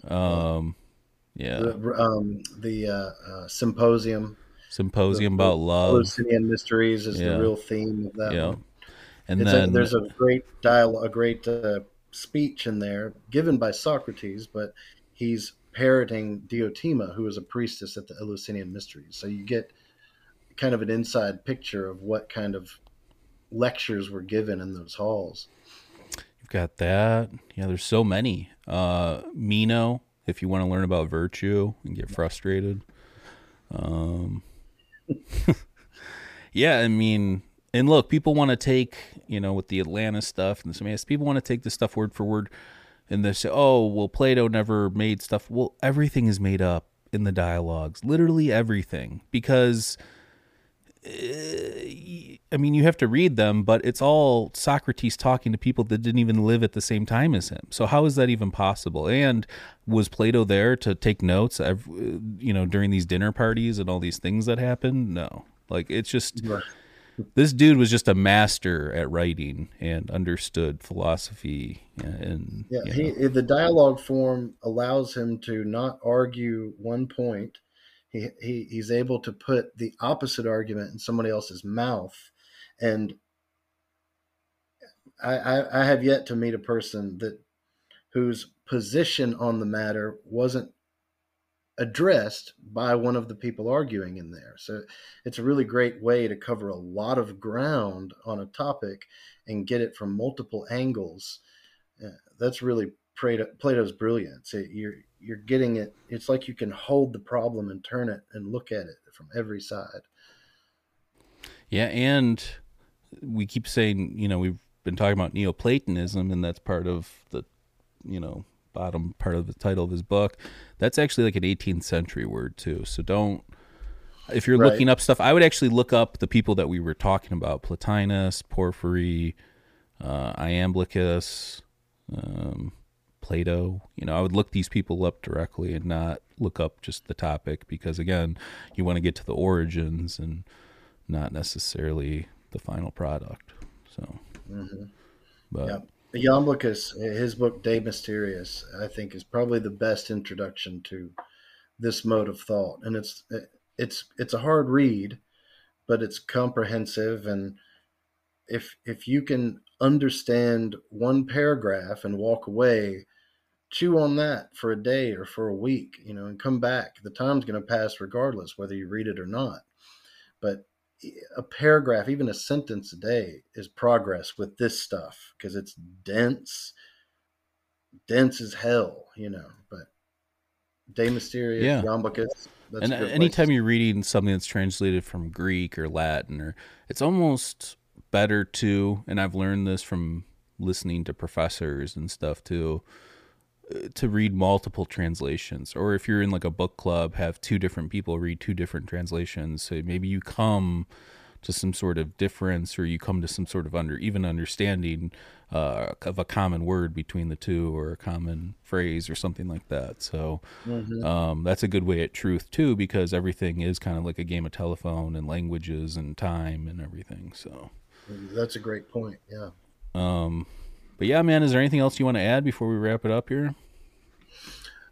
Um, yeah, The, um, the uh, uh, symposium, symposium the- about love. Eleusinian mysteries is Yeah. the real theme of that Yeah, one. and It's then a, there's a great dialogue, a great uh, speech in there given by Socrates, but he's parroting Diotima, who is a priestess at the Eleusinian Mysteries. So you get kind of an inside picture of what kind of lectures were given in those halls. You've got that. Yeah, there's so many. Uh Meno, if you want to learn about virtue and get frustrated. Um [LAUGHS] Yeah, I mean, and look, people want to take, you know, with the Atlantis stuff and the Timaeus, people want to take this stuff word for word and they say, "Oh, well Plato never made stuff." Well, everything is made up in the dialogues. Literally everything because eh, I mean, you have to read them, but it's all Socrates talking to people that didn't even live at the same time as him. So how is that even possible? And was Plato there to take notes, you know, during these dinner parties and all these things that happened? No. Like it's just this dude was just a master at writing and understood philosophy and Yeah, you he, the dialogue form allows him to not argue one point. He, he he's able to put the opposite argument in somebody else's mouth, and I, I I have yet to meet a person that whose position on the matter wasn't addressed by one of the people arguing in there. So it's a really great way to cover a lot of ground on a topic and get it from multiple angles. Uh, that's really Plato, Plato's brilliance. It, you're you're getting it. It's like you can hold the problem and turn it and look at it from every side. Yeah, and we keep saying, you know, we've been talking about Neoplatonism, and that's part of the, you know, bottom part of the title of his book. That's actually like an 18th century word too. So don't, if you're Right. looking up stuff, I would actually look up the people that we were talking about: Plotinus, Porphyry, uh, Iamblichus, um, Plato. You know, I would look these people up directly and not look up just the topic because again, you want to get to the origins and not necessarily the final product. So, but Iamblichus, his book De Mysteriis, I think, is probably the best introduction to this mode of thought, and it's it's it's a hard read, but it's comprehensive, and if if you can understand one paragraph and walk away, chew on that for a day or for a week, you know, and come back. The time's going to pass regardless whether you read it or not, but a paragraph, even a sentence a day, is progress with this stuff because it's dense, dense as hell, you know. But De Mysteriis, Yeah. That's and anytime you're reading something that's translated from Greek or Latin, or it's almost better to, and I've learned this from listening to professors and stuff too, to read multiple translations. Or if you're in like a book club, have two different people read two different translations. So maybe you come to some sort of difference, or you come to some sort of under even understanding uh, of a common word between the two, or a common phrase, or something like that. So um, that's a good way at truth too, because everything is kind of like a game of telephone and languages and time and everything. So, That's a great point. Yeah. um, but yeah, man, is there anything else you want to add before we wrap it up here?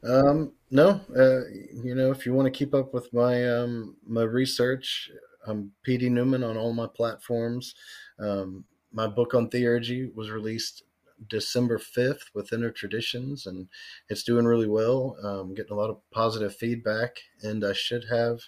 Um, no, uh, you know, if you want to keep up with my um, my research, I'm PD Newman on all my platforms. Um, my book on theurgy was released December 5th with Inner Traditions, and it's doing really well. Um, getting a lot of positive feedback, and I should have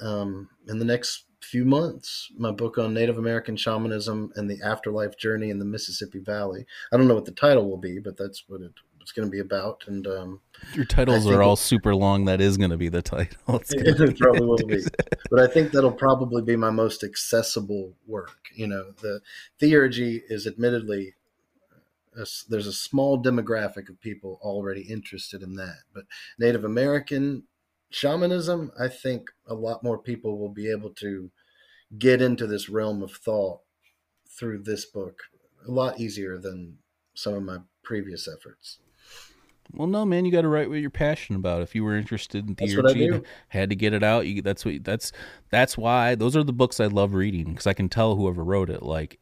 um, in the next few months my book on Native American shamanism and the afterlife journey in the Mississippi Valley. I don't know what the title will be, but that's what it, it's going to be about. And um, your titles are all super long. That is going to be the title. [LAUGHS] It, it probably will be, [LAUGHS] but I think that'll probably be my most accessible work. You know, the theurgy is admittedly a, there's a small demographic of people already interested in that, but Native American shamanism, I think a lot more people will be able to get into this realm of thought through this book a lot easier than some of my previous efforts. Well, no, man, you got to write what you're passionate about. If you were interested in theurgy, had to get it out. You, that's what. That's that's why those are the books I love reading because I can tell whoever wrote it. Like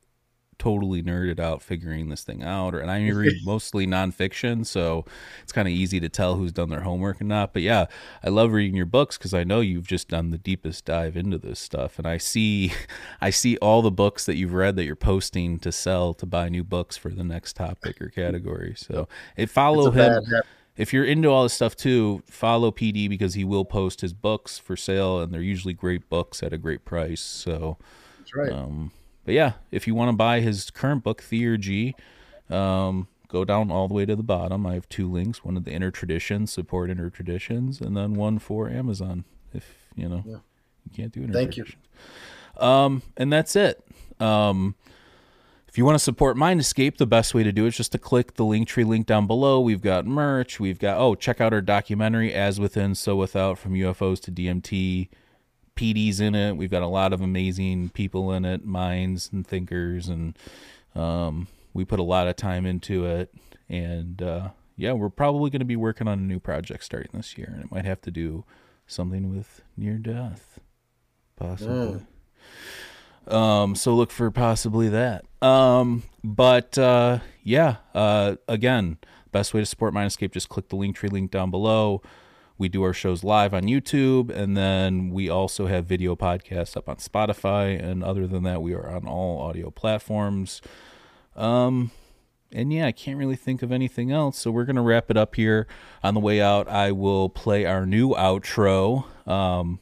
totally nerded out figuring this thing out. Or, and I [LAUGHS] read mostly nonfiction, so it's kind of easy to tell who's done their homework and not. But yeah, I love reading your books because I know you've just done the deepest dive into this stuff, and I see, [LAUGHS] I see all the books that you've read that you're posting to sell to buy new books for the next topic or category. So it follow him. If you're into all this stuff too, follow PD because he will post his books for sale, and they're usually great books at a great price. So, that's right. Um, but yeah, if you want to buy his current book, Theurgy, um, go down all the way to the bottom. I have two links: one of the Inner Traditions, support Inner Traditions, and then one for Amazon. If you know, yeah. you can't do Inner Thank Traditions. you. Um, and that's it. Um, if you want to support Mind Escape, the best way to do it is just to click the link tree link down below. We've got merch. We've got oh, check out our documentary "As Within, So Without" from UFOs to DMT. PD's in it. We've got a lot of amazing people in it, minds and thinkers, and um, we put a lot of time into it. And uh, yeah, we're probably going to be working on a new project starting this year, and it might have to do something with near death, possibly. Mm. Um, so look for possibly that. Um, but uh, yeah, uh, again, best way to support Mind Escape, just click the link tree link down below. We do our shows live on YouTube, and then we also have video podcasts up on Spotify. And other than that, we are on all audio platforms. Um, and yeah, I can't really think of anything else. So we're gonna wrap it up here. On the way out, I will play our new outro. Um,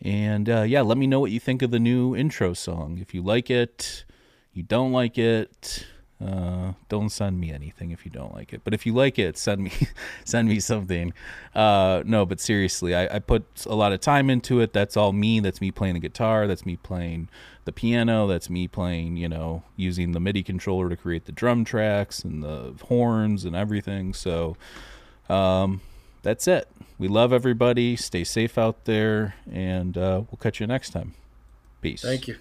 and uh, yeah, let me know what you think of the new intro song. If you like it, you don't like it uh, don't send me anything if you don't like it. But if you like it, send me [LAUGHS] send me something. Uh, no, but seriously, I, I put a lot of time into it. That's all me. That's me playing the guitar. That's me playing the piano. That's me playing, you know, using the MIDI controller to create the drum tracks and the horns and everything. So, um, that's it. We love everybody. Stay safe out there, and uh, we'll catch you next time. Peace. Thank you.